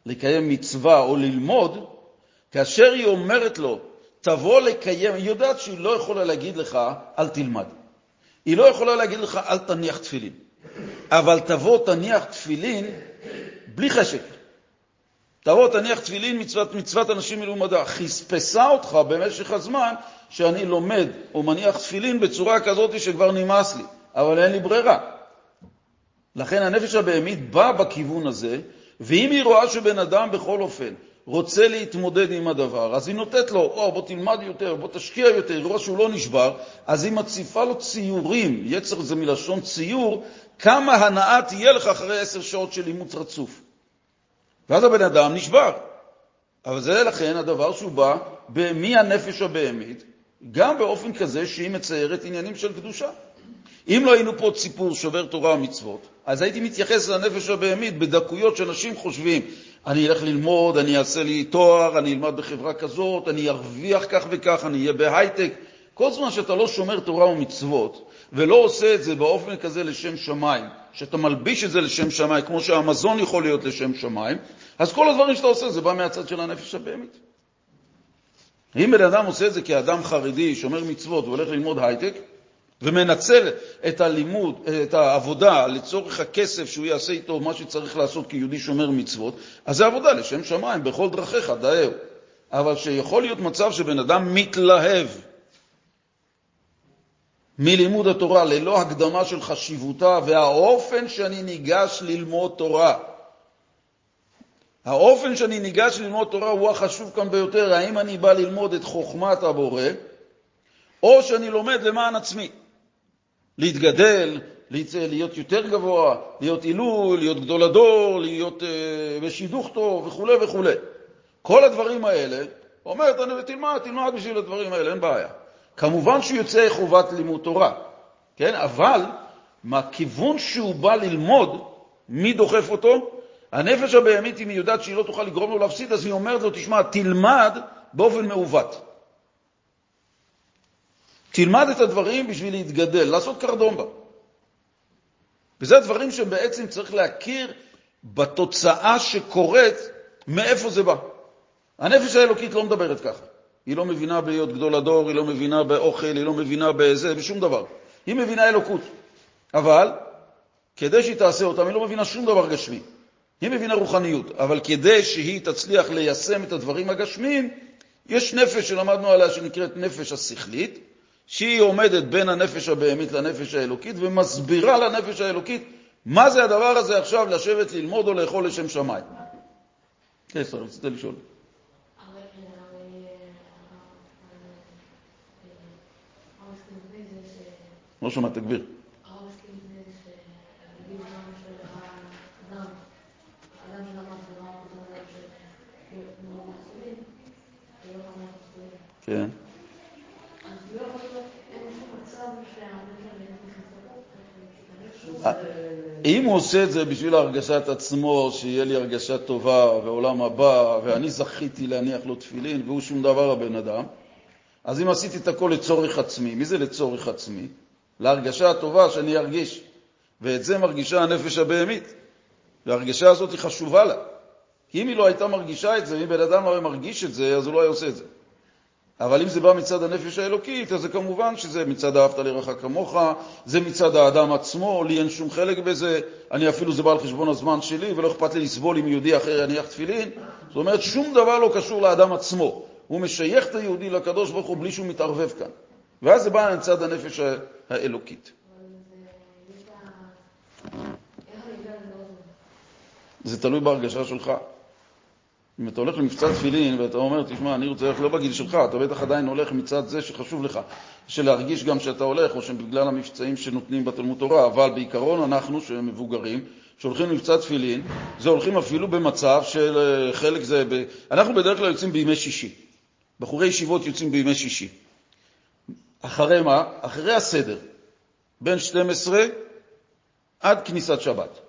לקיים מצווה או ללמוד, כאשר היא אומרת לו, תבוא לקיים, היא יודעת שהיא לא יכולה להגיד לך, אל תלמד. היא לא יכולה להגיד לך, אל תניח תפילין. אבל תבוא, תניח תפילין בלי חשק. תבוא, תניח תפילין, מצוות, מצוות אנשים מלומדה. חספסה אותך במשך הזמן שאני לומד או מניח תפילין בצורה כזאת שכבר נמאס לי, אבל אין לי ברירה. לכן הנפש הבהמית באה בכיוון הזה, ואם היא רואה שבן אדם בכל אופן רוצה להתמודד עם הדבר, אז היא נותנת לו, או בוא תלמד יותר, בוא תשקיע יותר, היא רואה שהוא לא נשבר, אז היא מציפה לו ציורים, יצר זה מלשון ציור, כמה הנאה תהיה לך אחרי עשר שעות של אימוץ רצוף. ואז הבן אדם נשבר. אבל זה לכן הדבר שהוא בא מהנפש הבהמית, גם באופן כזה שהיא מציירת עניינים של קדושה. אם לא היינו פה ציפור שובר תורה ומצוות, אז הייתי מתייחס לנפש הבהמית בדקויות שאנשים חושבים, אני אלך ללמוד, אני אעשה לי תואר, אני אלמד בחברה כזאת, אני ארוויח כך וכך, אני אהיה בהייטק. כל זמן שאתה לא שומר תורה ומצוות, ולא עושה את זה באופן כזה לשם שמיים, שאתה מלביש את זה לשם שמיים, כמו שהמזון יכול להיות לשם שמיים, אז כל הדברים שאתה עושה זה בא מהצד של הנפש הבהמית. אם בן אדם עושה את זה כאדם חרדי, שומר מצוות, והולך ללמוד הייטק, ומנצל את הלימוד, את העבודה לצורך הכסף שהוא יעשה איתו מה שצריך לעשות כיהודי שומר מצוות, אז זה עבודה לשם שמיים, בכל דרכיך דאהו. אבל שיכול להיות מצב שבן אדם מתלהב מלימוד התורה ללא הקדמה של חשיבותה והאופן שאני ניגש ללמוד תורה. האופן שאני ניגש ללמוד תורה הוא החשוב כאן ביותר. האם אני בא ללמוד את חוכמת הבורא, או שאני לומד למען עצמי. להתגדל, להיות יותר גבוה, להיות עילוי, להיות גדול הדור, להיות uh, בשידוך טוב וכו' וכו'. כל הדברים האלה, אומרת, תלמד, תלמד בשביל הדברים האלה, אין בעיה. כמובן שהוא יוצא חובת לימוד תורה, כן? אבל מהכיוון שהוא בא ללמוד, מי דוחף אותו? הנפש הבהמית, אם היא יודעת שהיא לא תוכל לגרום לו להפסיד, אז היא אומרת לו, תשמע, תלמד באופן מעוות. תלמד את הדברים בשביל להתגדל, לעשות קרדומבה. וזה הדברים שבעצם צריך להכיר בתוצאה שקורית, מאיפה זה בא. הנפש האלוקית לא מדברת ככה. היא לא מבינה בהיות גדול הדור, היא לא מבינה באוכל, היא לא מבינה בזה, בשום דבר. היא מבינה אלוקות. אבל כדי שהיא תעשה אותם, היא לא מבינה שום דבר גשמי. היא מבינה רוחניות, אבל כדי שהיא תצליח ליישם את הדברים הגשמיים, יש נפש שלמדנו עליה שנקראת נפש השכלית, שהיא עומדת בין הנפש הבהמית לנפש האלוקית ומסבירה לנפש האלוקית מה זה הדבר הזה עכשיו לשבת ללמוד או לאכול לשם שמיים. כן, סליחה, רצית לשאול. לא שומע, תגביר. כן. אם הוא עושה את זה בשביל הרגשת עצמו, שיהיה לי הרגשה טובה ועולם הבא, ואני זכיתי להניח לו תפילין, והוא שום דבר הבן אדם, אז אם עשיתי את הכל לצורך עצמי, מי זה לצורך עצמי? להרגשה הטובה שאני ארגיש. ואת זה מרגישה הנפש הבהמית, וההרגשה הזאת היא חשובה לה. כי אם היא לא הייתה מרגישה את זה, אם בן אדם לא היה מרגיש את זה, אז הוא לא היה עושה את זה. אבל אם זה בא מצד הנפש האלוקית, אז זה כמובן שזה מצד אהבת לרעך כמוך, זה מצד האדם עצמו, לי אין שום חלק בזה, אני אפילו זה בא על חשבון הזמן שלי, ולא אכפת לי לסבול אם יהודי אחר יניח תפילין. זאת אומרת, שום דבר לא קשור לאדם עצמו. הוא משייך את היהודי לקדוש ברוך הוא בלי שהוא מתערבב כאן. ואז זה בא מצד הנפש האלוקית. זה תלוי בהרגשה שלך. אם אתה הולך למבצע תפילין ואתה אומר, תשמע, אני רוצה ללכת לא בגיל שלך, אתה בטח עדיין הולך מצד זה שחשוב לך, של להרגיש גם שאתה הולך, או שבגלל המבצעים שנותנים בתלמוד תורה, אבל בעיקרון אנחנו, שהם מבוגרים, שהולכים למבצע תפילין, זה הולכים אפילו במצב של אה, חלק זה... ב... אנחנו בדרך כלל יוצאים בימי שישי. בחורי ישיבות יוצאים בימי שישי. אחרי מה? אחרי הסדר, בין 12 עד כניסת שבת.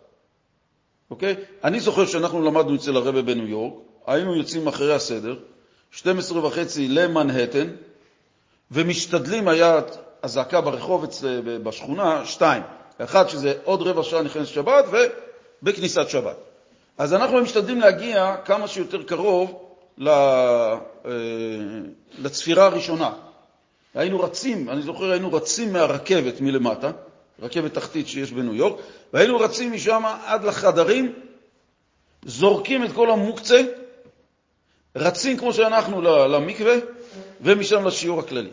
אוקיי? אני זוכר שאנחנו למדנו אצל הרבה בניו יורק, היינו יוצאים אחרי הסדר, 12 וחצי למנהטן, ומשתדלים, היה אזעקה ברחוב בשכונה, שתיים. אחת שזה עוד רבע שעה נכנס שבת, ובכניסת שבת. אז אנחנו משתדלים להגיע כמה שיותר קרוב אה, לצפירה הראשונה. היינו רצים, אני זוכר, היינו רצים מהרכבת מלמטה, רכבת תחתית שיש בניו יורק, והיינו רצים משם עד לחדרים, זורקים את כל המוקצה, רצים כמו שאנחנו למקווה, ומשם לשיעור הכללי.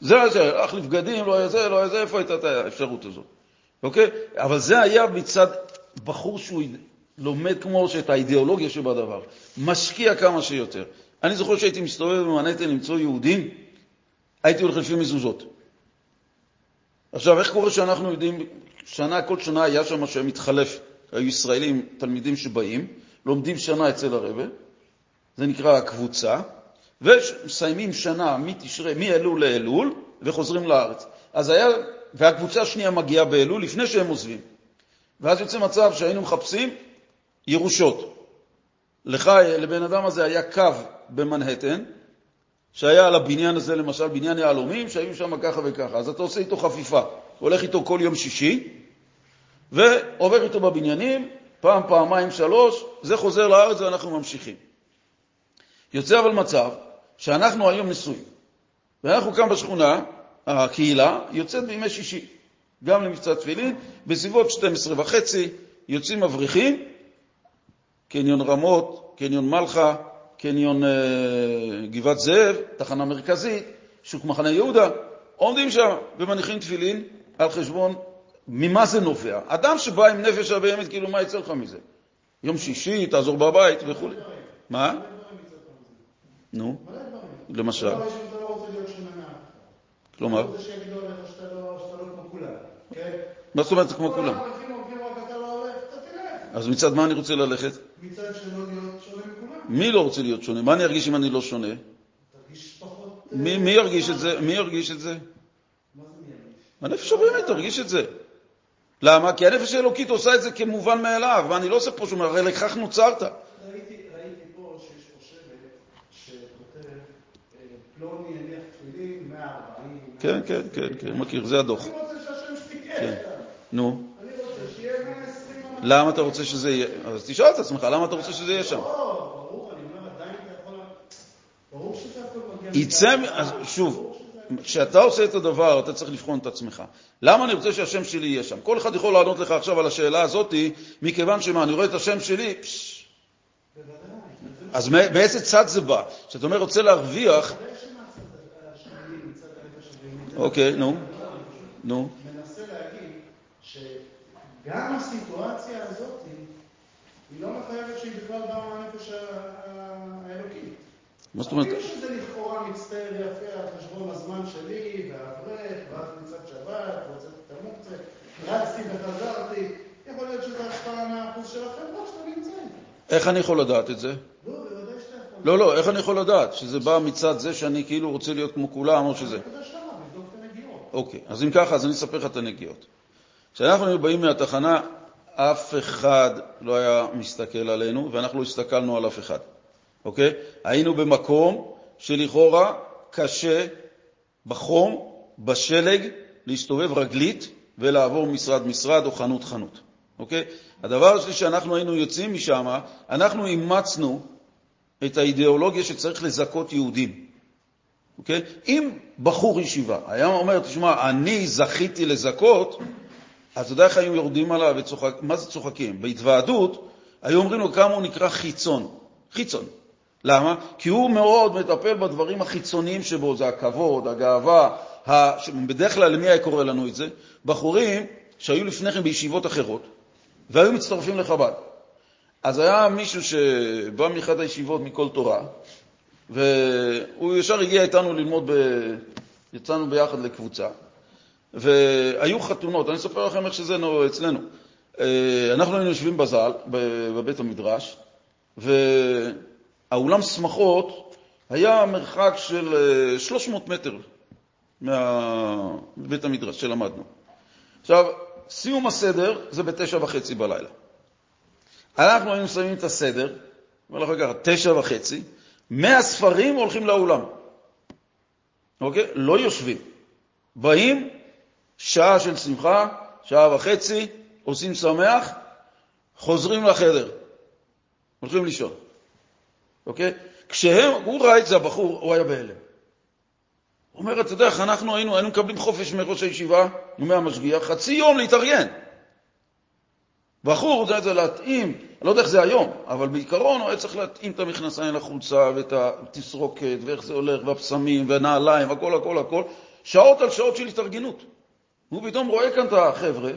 זה היה זה, הלך לבגדים, לא היה זה, לא היה זה, איפה הייתה האפשרות הזאת? אוקיי? אבל זה היה מצד בחור שהוא לומד כמו שאת האידיאולוגיה שבדבר, משקיע כמה שיותר. אני זוכר שהייתי מסתובב במנהטן למצוא יהודים, הייתי הולך לפי מזוזות. עכשיו, איך קורה שאנחנו יודעים, שנה, כל שנה היה שם שמתחלף, היו ישראלים, תלמידים שבאים, לומדים שנה אצל הרבה, זה נקרא הקבוצה, ומסיימים שנה מתשרי, מאלול לאלול, וחוזרים לארץ. אז היה, והקבוצה השנייה מגיעה באלול לפני שהם עוזבים. ואז יוצא מצב שהיינו מחפשים ירושות. לך, לבן אדם הזה היה קו במנהטן, שהיה על הבניין הזה, למשל בניין יהלומים, שהיו שם ככה וככה. אז אתה עושה איתו חפיפה. הולך איתו כל יום שישי, ועובר איתו בבניינים, פעם, פעמיים, שלוש, זה חוזר לארץ ואנחנו ממשיכים. יוצא אבל מצב שאנחנו היום נשואים, ואנחנו כאן בשכונה, הקהילה יוצאת בימי שישי, גם למבצע תפילין, בסביבות 12 וחצי יוצאים מבריחים, קניון רמות, קניון מלחה, קניון אה, גבעת זאב, תחנה מרכזית, שוק מחנה יהודה, עומדים שם ומניחים תפילין על חשבון, ממה זה נובע? אדם שבא עם נפש הבהמת, כאילו מה יצא לך מזה? יום שישי, תעזור בבית וכו'. מה? נו. למשל. כלומר? מה זאת אומרת כמו כולם? אז מצד מה אני רוצה ללכת? מצד שלא להיות שונה מכולם. מי לא רוצה להיות שונה? מה אני ארגיש אם אני לא שונה? תרגיש פחות... מי ירגיש את זה? מי ירגיש את זה? מה זה מי ירגיש? הנפש הבאמת תרגיש את זה. למה? כי הנפש האלוקית עושה את זה כמובן מאליו, ואני לא עושה פה שום דבר, הרי לכך נוצרת. ראיתי ראיתי פה שיש שבט שכותב אה, פלוני הניח תפילין 140. כן, כן, כן, כן, מכיר, זה הדוח. אני רוצה שהשם שלי כן. נו, אני רוצה שיהיה 120 אנשים. למה אתה רוצה שזה יהיה? אז תשאל את עצמך, למה אתה רוצה שזה יהיה שם? לא, ברור, אני אומר, עדיין אתה יכול... ברור שזה הכל מגיע... יצא, שוב, כשאתה עושה את הדבר, אתה צריך לבחון את עצמך. למה אני רוצה שהשם שלי יהיה שם? כל אחד יכול לענות לך עכשיו על השאלה הזאת, מכיוון שמה, אני רואה את השם שלי, פשש. אז מא- באיזה צד זה בא? כשאתה אומר רוצה להרוויח, אוקיי, נו, נו, מנסה להגיד שגם הסיטואציה הזאת היא לא מחייבת שהיא בכלל באה מהנפש. מה זאת אומרת? אפילו שזה לכאורה מצטער יפה על חשבון הזמן שלי, והאברך, ואז מצד שבת, והוצאתי את המוקצה, רצתי וחזרתי, יכול להיות שזה השפעה מהאחוז של החברה שאתה נמצא. איך אני יכול לדעת את זה? לא, בוודאי שאתה יכול. לא, לא, איך אני יכול לדעת? שזה בא מצד זה שאני כאילו רוצה להיות כמו כולם, או שזה... אוקיי, אז אם ככה, אז אני אספר לך את הנגיעות. כשאנחנו היינו באים מהתחנה, אף אחד לא היה מסתכל עלינו, ואנחנו לא הסתכלנו על אף אחד, אוקיי? היינו במקום שלכאורה קשה בחום, בשלג, להסתובב רגלית ולעבור משרד-משרד או חנות-חנות, אוקיי? הדבר השני שאנחנו היינו יוצאים משם, אנחנו אימצנו את האידיאולוגיה שצריך לזכות יהודים. אוקיי? אם בחור ישיבה היה אומר, תשמע, אני זכיתי לזכות, אז אתה יודע איך היו יורדים עליו וצוחק... מה זה צוחקים? בהתוועדות היו אומרים לו כמה הוא נקרא חיצון. חיצון. למה? כי הוא מאוד מטפל בדברים החיצוניים שבו, זה הכבוד, הגאווה, ה... בדרך כלל למי היה קורא לנו את זה? בחורים שהיו לפני כן בישיבות אחרות והיו מצטרפים לחב"ד. אז היה מישהו שבא מאחת הישיבות מכל תורה, והוא ישר הגיע איתנו ללמוד, ב... יצאנו ביחד לקבוצה, והיו חתונות, אני אספר לכם איך שזה נו- אצלנו. אה, אנחנו היינו יושבים בז"ל, בבית המדרש, והאולם שמחות היה מרחק של אה, 300 מטר מבית המדרש שלמדנו. עכשיו, סיום הסדר זה בתשע וחצי בלילה. אנחנו היינו שמים את הסדר, לך ככה, תשע וחצי, מאה ספרים הולכים לאולם, אוקיי? לא יושבים. באים, שעה של שמחה, שעה וחצי, עושים שמח, חוזרים לחדר, הולכים לישון, אוקיי? כשהם, הוא ראה את זה, הבחור, הוא היה בהלם. הוא אומר, אתה יודע איך אנחנו היינו, היינו מקבלים חופש מראש הישיבה ומהמשגיח, חצי יום להתארגן. בחור זה, זה להתאים, אני לא יודע איך זה היום, אבל בעיקרון הוא היה צריך להתאים את המכנסיים לחולצה ואת התסרוקת ואיך זה הולך והפסמים והנעליים, הכל הכל הכל, שעות על שעות של התארגנות. הוא פתאום רואה כאן את החבר'ה,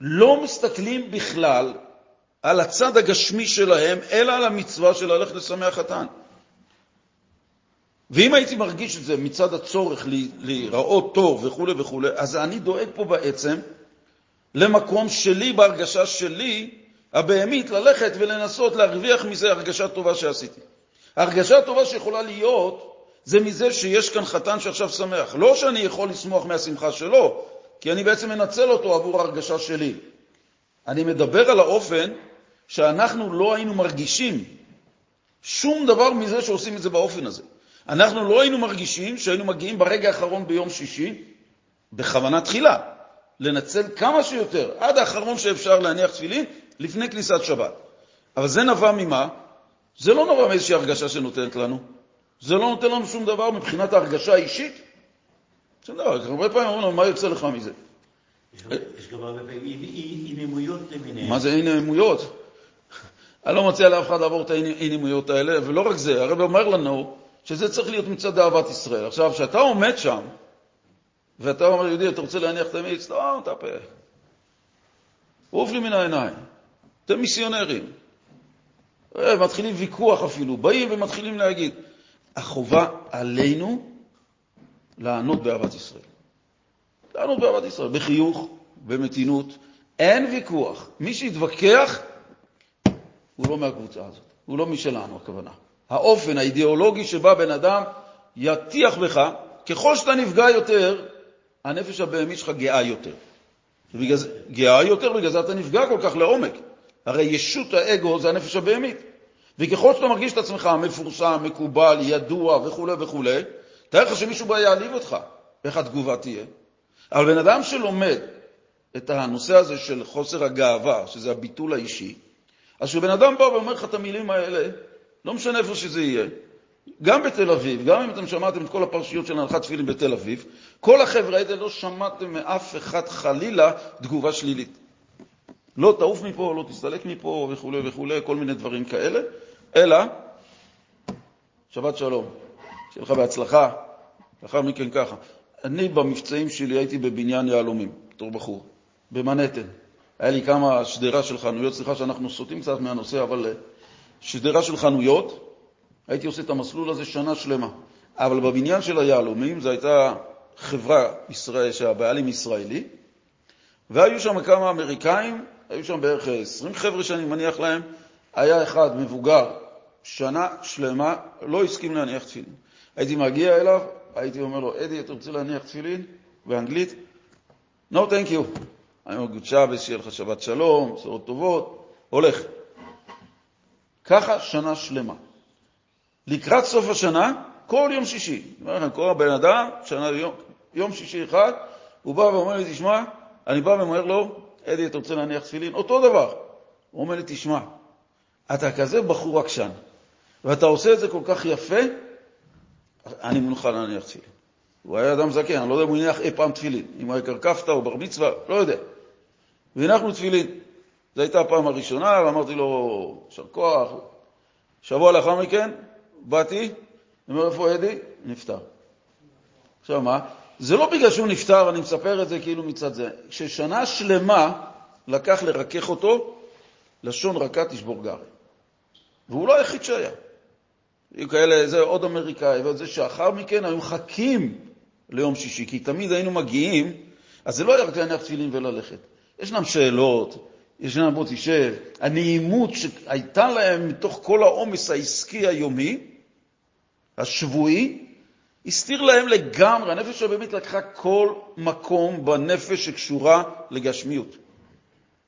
לא מסתכלים בכלל על הצד הגשמי שלהם, אלא על המצווה של ללכת לשמח חתן. ואם הייתי מרגיש את זה מצד הצורך להיראות טוב וכו' וכו', אז אני דואג פה בעצם למקום שלי, בהרגשה שלי, הבהמית, ללכת ולנסות להרוויח מזה הרגשה טובה שעשיתי. ההרגשה הטובה שיכולה להיות, זה מזה שיש כאן חתן שעכשיו שמח. לא שאני יכול לשמוח מהשמחה שלו, כי אני בעצם מנצל אותו עבור ההרגשה שלי. אני מדבר על האופן שאנחנו לא היינו מרגישים שום דבר מזה שעושים את זה באופן הזה. אנחנו לא היינו מרגישים שהיינו מגיעים ברגע האחרון ביום שישי, בכוונה תחילה, לנצל כמה שיותר, עד האחרון שאפשר להניח תפילין, לפני כניסת שבת. אבל זה נבע ממה? זה לא נבע מאיזושהי הרגשה שנותנת לנו. זה לא נותן לנו שום דבר מבחינת ההרגשה האישית. שום דבר. הרבה פעמים אומרים לנו, מה יוצא לך מזה? יש גם- הרבה פעמים עינימויות למיניהן. מה זה אי-נעימויות? אני לא מציע לאף אחד לעבור את האי-נעימויות האלה, ולא רק זה, הרב אומר לנו שזה צריך להיות מצד אהבת ישראל. עכשיו, כשאתה עומד שם, ואתה אומר, יהודי, אתה רוצה להניח את המיץ? לא, תפה. עוף לי מן העיניים. אתם מיסיונרים. אה, מתחילים ויכוח אפילו, באים ומתחילים להגיד. החובה עלינו לענות באהבת ישראל. לענות באהבת ישראל, בחיוך, במתינות. אין ויכוח. מי שיתווכח, הוא לא מהקבוצה הזאת. הוא לא משלנו, הכוונה. האופן האידיאולוגי שבה בן אדם יטיח בך, ככל שאתה נפגע יותר, הנפש הבהמית שלך גאה יותר. זה, גאה יותר, בגלל זה אתה נפגע כל כך לעומק. הרי ישות האגו זה הנפש הבהמית. וככל שאתה מרגיש את עצמך מפורסם, מקובל, ידוע וכו' וכו', תאר לך שמישהו בא יעליב אותך, איך התגובה תהיה? אבל בן אדם שלומד את הנושא הזה של חוסר הגאווה, שזה הביטול האישי, אז כשבן אדם בא ואומר לך את המילים האלה, לא משנה איפה שזה יהיה, גם בתל אביב, גם אם אתם שמעתם את כל הפרשיות של הנחת תפילין בתל אביב, כל החבר'ה האלה לא שמעתם מאף אחד חלילה תגובה שלילית. לא תעוף מפה, לא תסתלק מפה וכו' וכו', כל מיני דברים כאלה, אלא שבת שלום, שיהיה לך בהצלחה, לאחר מכן ככה. אני במבצעים שלי הייתי בבניין יהלומים, בתור בחור, במנהטן. היה לי כמה שדרה של חנויות, סליחה שאנחנו סוטים קצת מהנושא, אבל אה, שדרה של חנויות, הייתי עושה את המסלול הזה שנה שלמה. אבל בבניין של היהלומים זו הייתה חברה ישראל, שהבעלים ישראלי, והיו שם כמה אמריקאים, היו שם בערך 20 חבר'ה שאני מניח להם, היה אחד מבוגר, שנה שלמה, לא הסכים להניח תפילין. הייתי מגיע אליו, הייתי אומר לו, אדי, אתה רוצה להניח תפילין? באנגלית? No, thank you. אני אומר, גוד שבס, שיהיה לך שבת שלום, בשורות טובות, הולך. ככה שנה שלמה. לקראת סוף השנה, כל יום שישי, אומר לכם, כל הבן אדם, שנה יום, יום שישי אחד, הוא בא ואומר לי, תשמע, אני בא ואומר לו, אדי, אתה רוצה להניח תפילין? אותו דבר. הוא אומר לי, תשמע, אתה כזה בחור עקשן, ואתה עושה את זה כל כך יפה, אני מוכן להניח תפילין. הוא היה אדם זקן, אני לא יודע אם הוא הניח אי פעם תפילין, אם הוא היה קרקפתא או בר מצווה, לא יודע. והנחנו תפילין. זו הייתה הפעם הראשונה, ואמרתי לו, יישר כוח. שבוע לאחר מכן, באתי, אומר, איפה אדי? נפטר. עכשיו מה? זה לא בגלל שהוא נפטר, אני מספר את זה כאילו מצד זה. כששנה שלמה לקח לרכך אותו, לשון רכה תשבור גרי. והוא לא היחיד שהיה. היו כאלה, זה עוד אמריקאי, וזה שאחר מכן היו מחכים ליום שישי, כי תמיד היינו מגיעים, אז זה לא היה רק להניח תפילין וללכת. ישנם שאלות, ישנם בוא תשב, הנעימות שהייתה להם מתוך כל העומס העסקי היומי, השבועי, הסתיר להם לגמרי, הנפש הבאמת לקחה כל מקום בנפש שקשורה לגשמיות.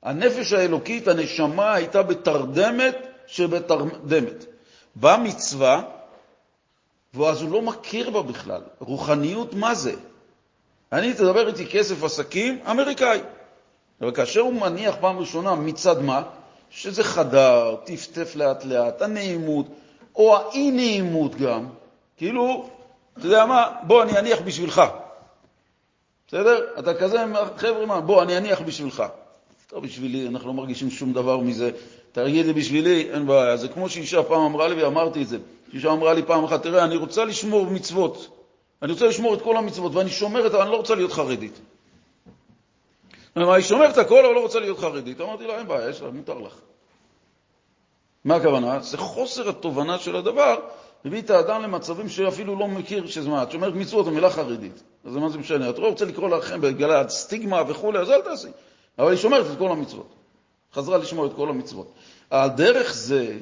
הנפש האלוקית, הנשמה, הייתה בתרדמת שבתרדמת. באה מצווה, ואז הוא לא מכיר בה בכלל. רוחניות, מה זה? אני, תדבר איתי כסף עסקים, אמריקאי. אבל כאשר הוא מניח פעם ראשונה מצד מה? שזה חדר, טפטף לאט-לאט, הנעימות, או האי-נעימות גם, כאילו, אתה יודע מה, בוא אני אניח בשבילך. בסדר? אתה כזה, חבר'ה, מה, בוא אני אניח בשבילך. טוב, בשבילי, אנחנו לא מרגישים שום דבר מזה. תגיד לי בשבילי, אין בעיה. זה כמו שאישה פעם אמרה לי, ואמרתי את זה. אישה אמרה לי פעם אחת, תראה, אני רוצה לשמור מצוות. אני רוצה לשמור את כל המצוות, ואני שומרת, אבל אני לא רוצה להיות חרדית. היא שומרת הכל, אבל לא רוצה להיות חרדית. אמרתי לה, אין בעיה, יש לה, מותר לך. מה הכוונה? זה חוסר התובנה של הדבר, מביא את האדם למצבים שאפילו לא מכיר שזה מה. את שומרת מצוות, המילה חרדית. אז מה זה משנה? את לא רוצה לקרוא לכם בגלל הסטיגמה וכו', אז אל תעשי. אבל היא שומרת את כל המצוות. חזרה לשמור את כל המצוות. על דרך זה,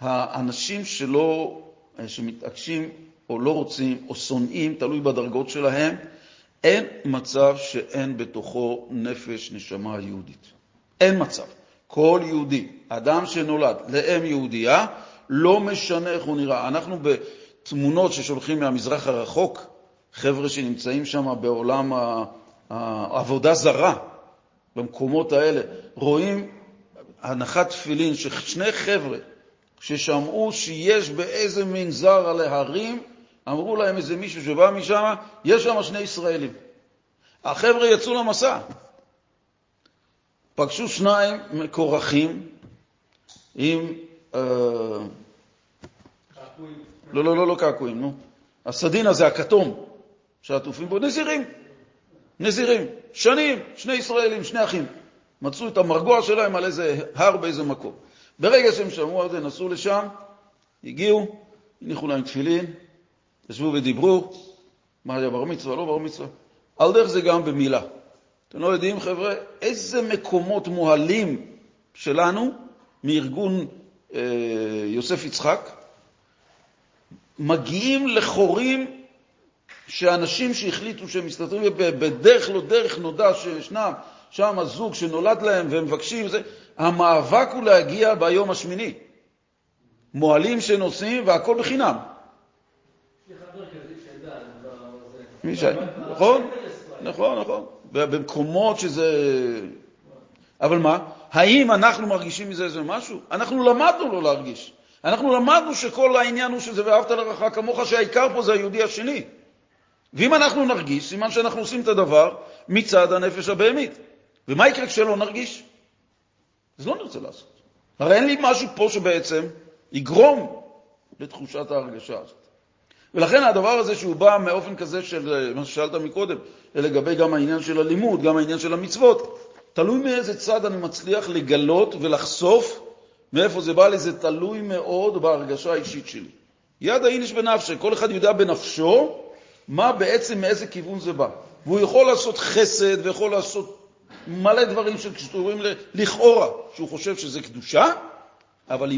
האנשים שלא, שמתעקשים או לא רוצים או שונאים, תלוי בדרגות שלהם, אין מצב שאין בתוכו נפש, נשמה יהודית. אין מצב. כל יהודי, אדם שנולד לאם יהודייה, לא משנה איך הוא נראה. אנחנו בתמונות ששולחים מהמזרח הרחוק, חבר'ה שנמצאים שם בעולם העבודה זרה, במקומות האלה, רואים הנחת תפילין ששני חבר'ה ששמעו שיש באיזה מנזר על ההרים, אמרו להם איזה מישהו שבא משם, יש שם שני ישראלים. החבר'ה יצאו למסע. פגשו שניים מקורחים עם... אה, לא, לא, לא, לא קעקועים, נו. הסדין הזה, הכתום, שעטופים בו, נזירים. נזירים. שנים, שני ישראלים, שני אחים. מצאו את המרגוע שלהם על איזה הר באיזה מקום. ברגע שהם שמעו על זה, נסעו לשם, הגיעו, הניחו להם תפילין, ישבו ודיברו, מה היה בר מצווה, לא בר מצווה. על דרך זה גם במילה. אתם לא יודעים, חבר'ה, איזה מקומות מוהלים שלנו מארגון אה, יוסף יצחק מגיעים לחורים שאנשים שהחליטו שהם מסתתרים בדרך לא דרך נודע שישנם שם הזוג שנולד להם והם מבקשים, זה, המאבק הוא להגיע ביום השמיני. מוהלים שנוסעים והכל בחינם. מי ש... נכון, נכון, נכון. במקומות שזה... אבל מה? האם אנחנו מרגישים מזה איזה משהו? אנחנו למדנו לא להרגיש. אנחנו למדנו שכל העניין הוא שזה ואהבת לרעך כמוך, שהעיקר פה זה היהודי השני. ואם אנחנו נרגיש, סימן שאנחנו עושים את הדבר מצד הנפש הבהמית. ומה יקרה כשלא נרגיש? אז לא נרצה לעשות. הרי אין לי משהו פה שבעצם יגרום לתחושת ההרגשה הזאת. ולכן הדבר הזה שהוא בא מאופן כזה של מה ששאלת מקודם, לגבי גם העניין של הלימוד, גם העניין של המצוות, תלוי מאיזה צד אני מצליח לגלות ולחשוף מאיפה זה בא לי, זה תלוי מאוד בהרגשה האישית שלי. יד האיניש בנפשי, כל אחד יודע בנפשו מה בעצם, מאיזה כיוון זה בא. והוא יכול לעשות חסד ויכול לעשות מלא דברים שקשורים לכאורה, שהוא חושב שזה קדושה, אבל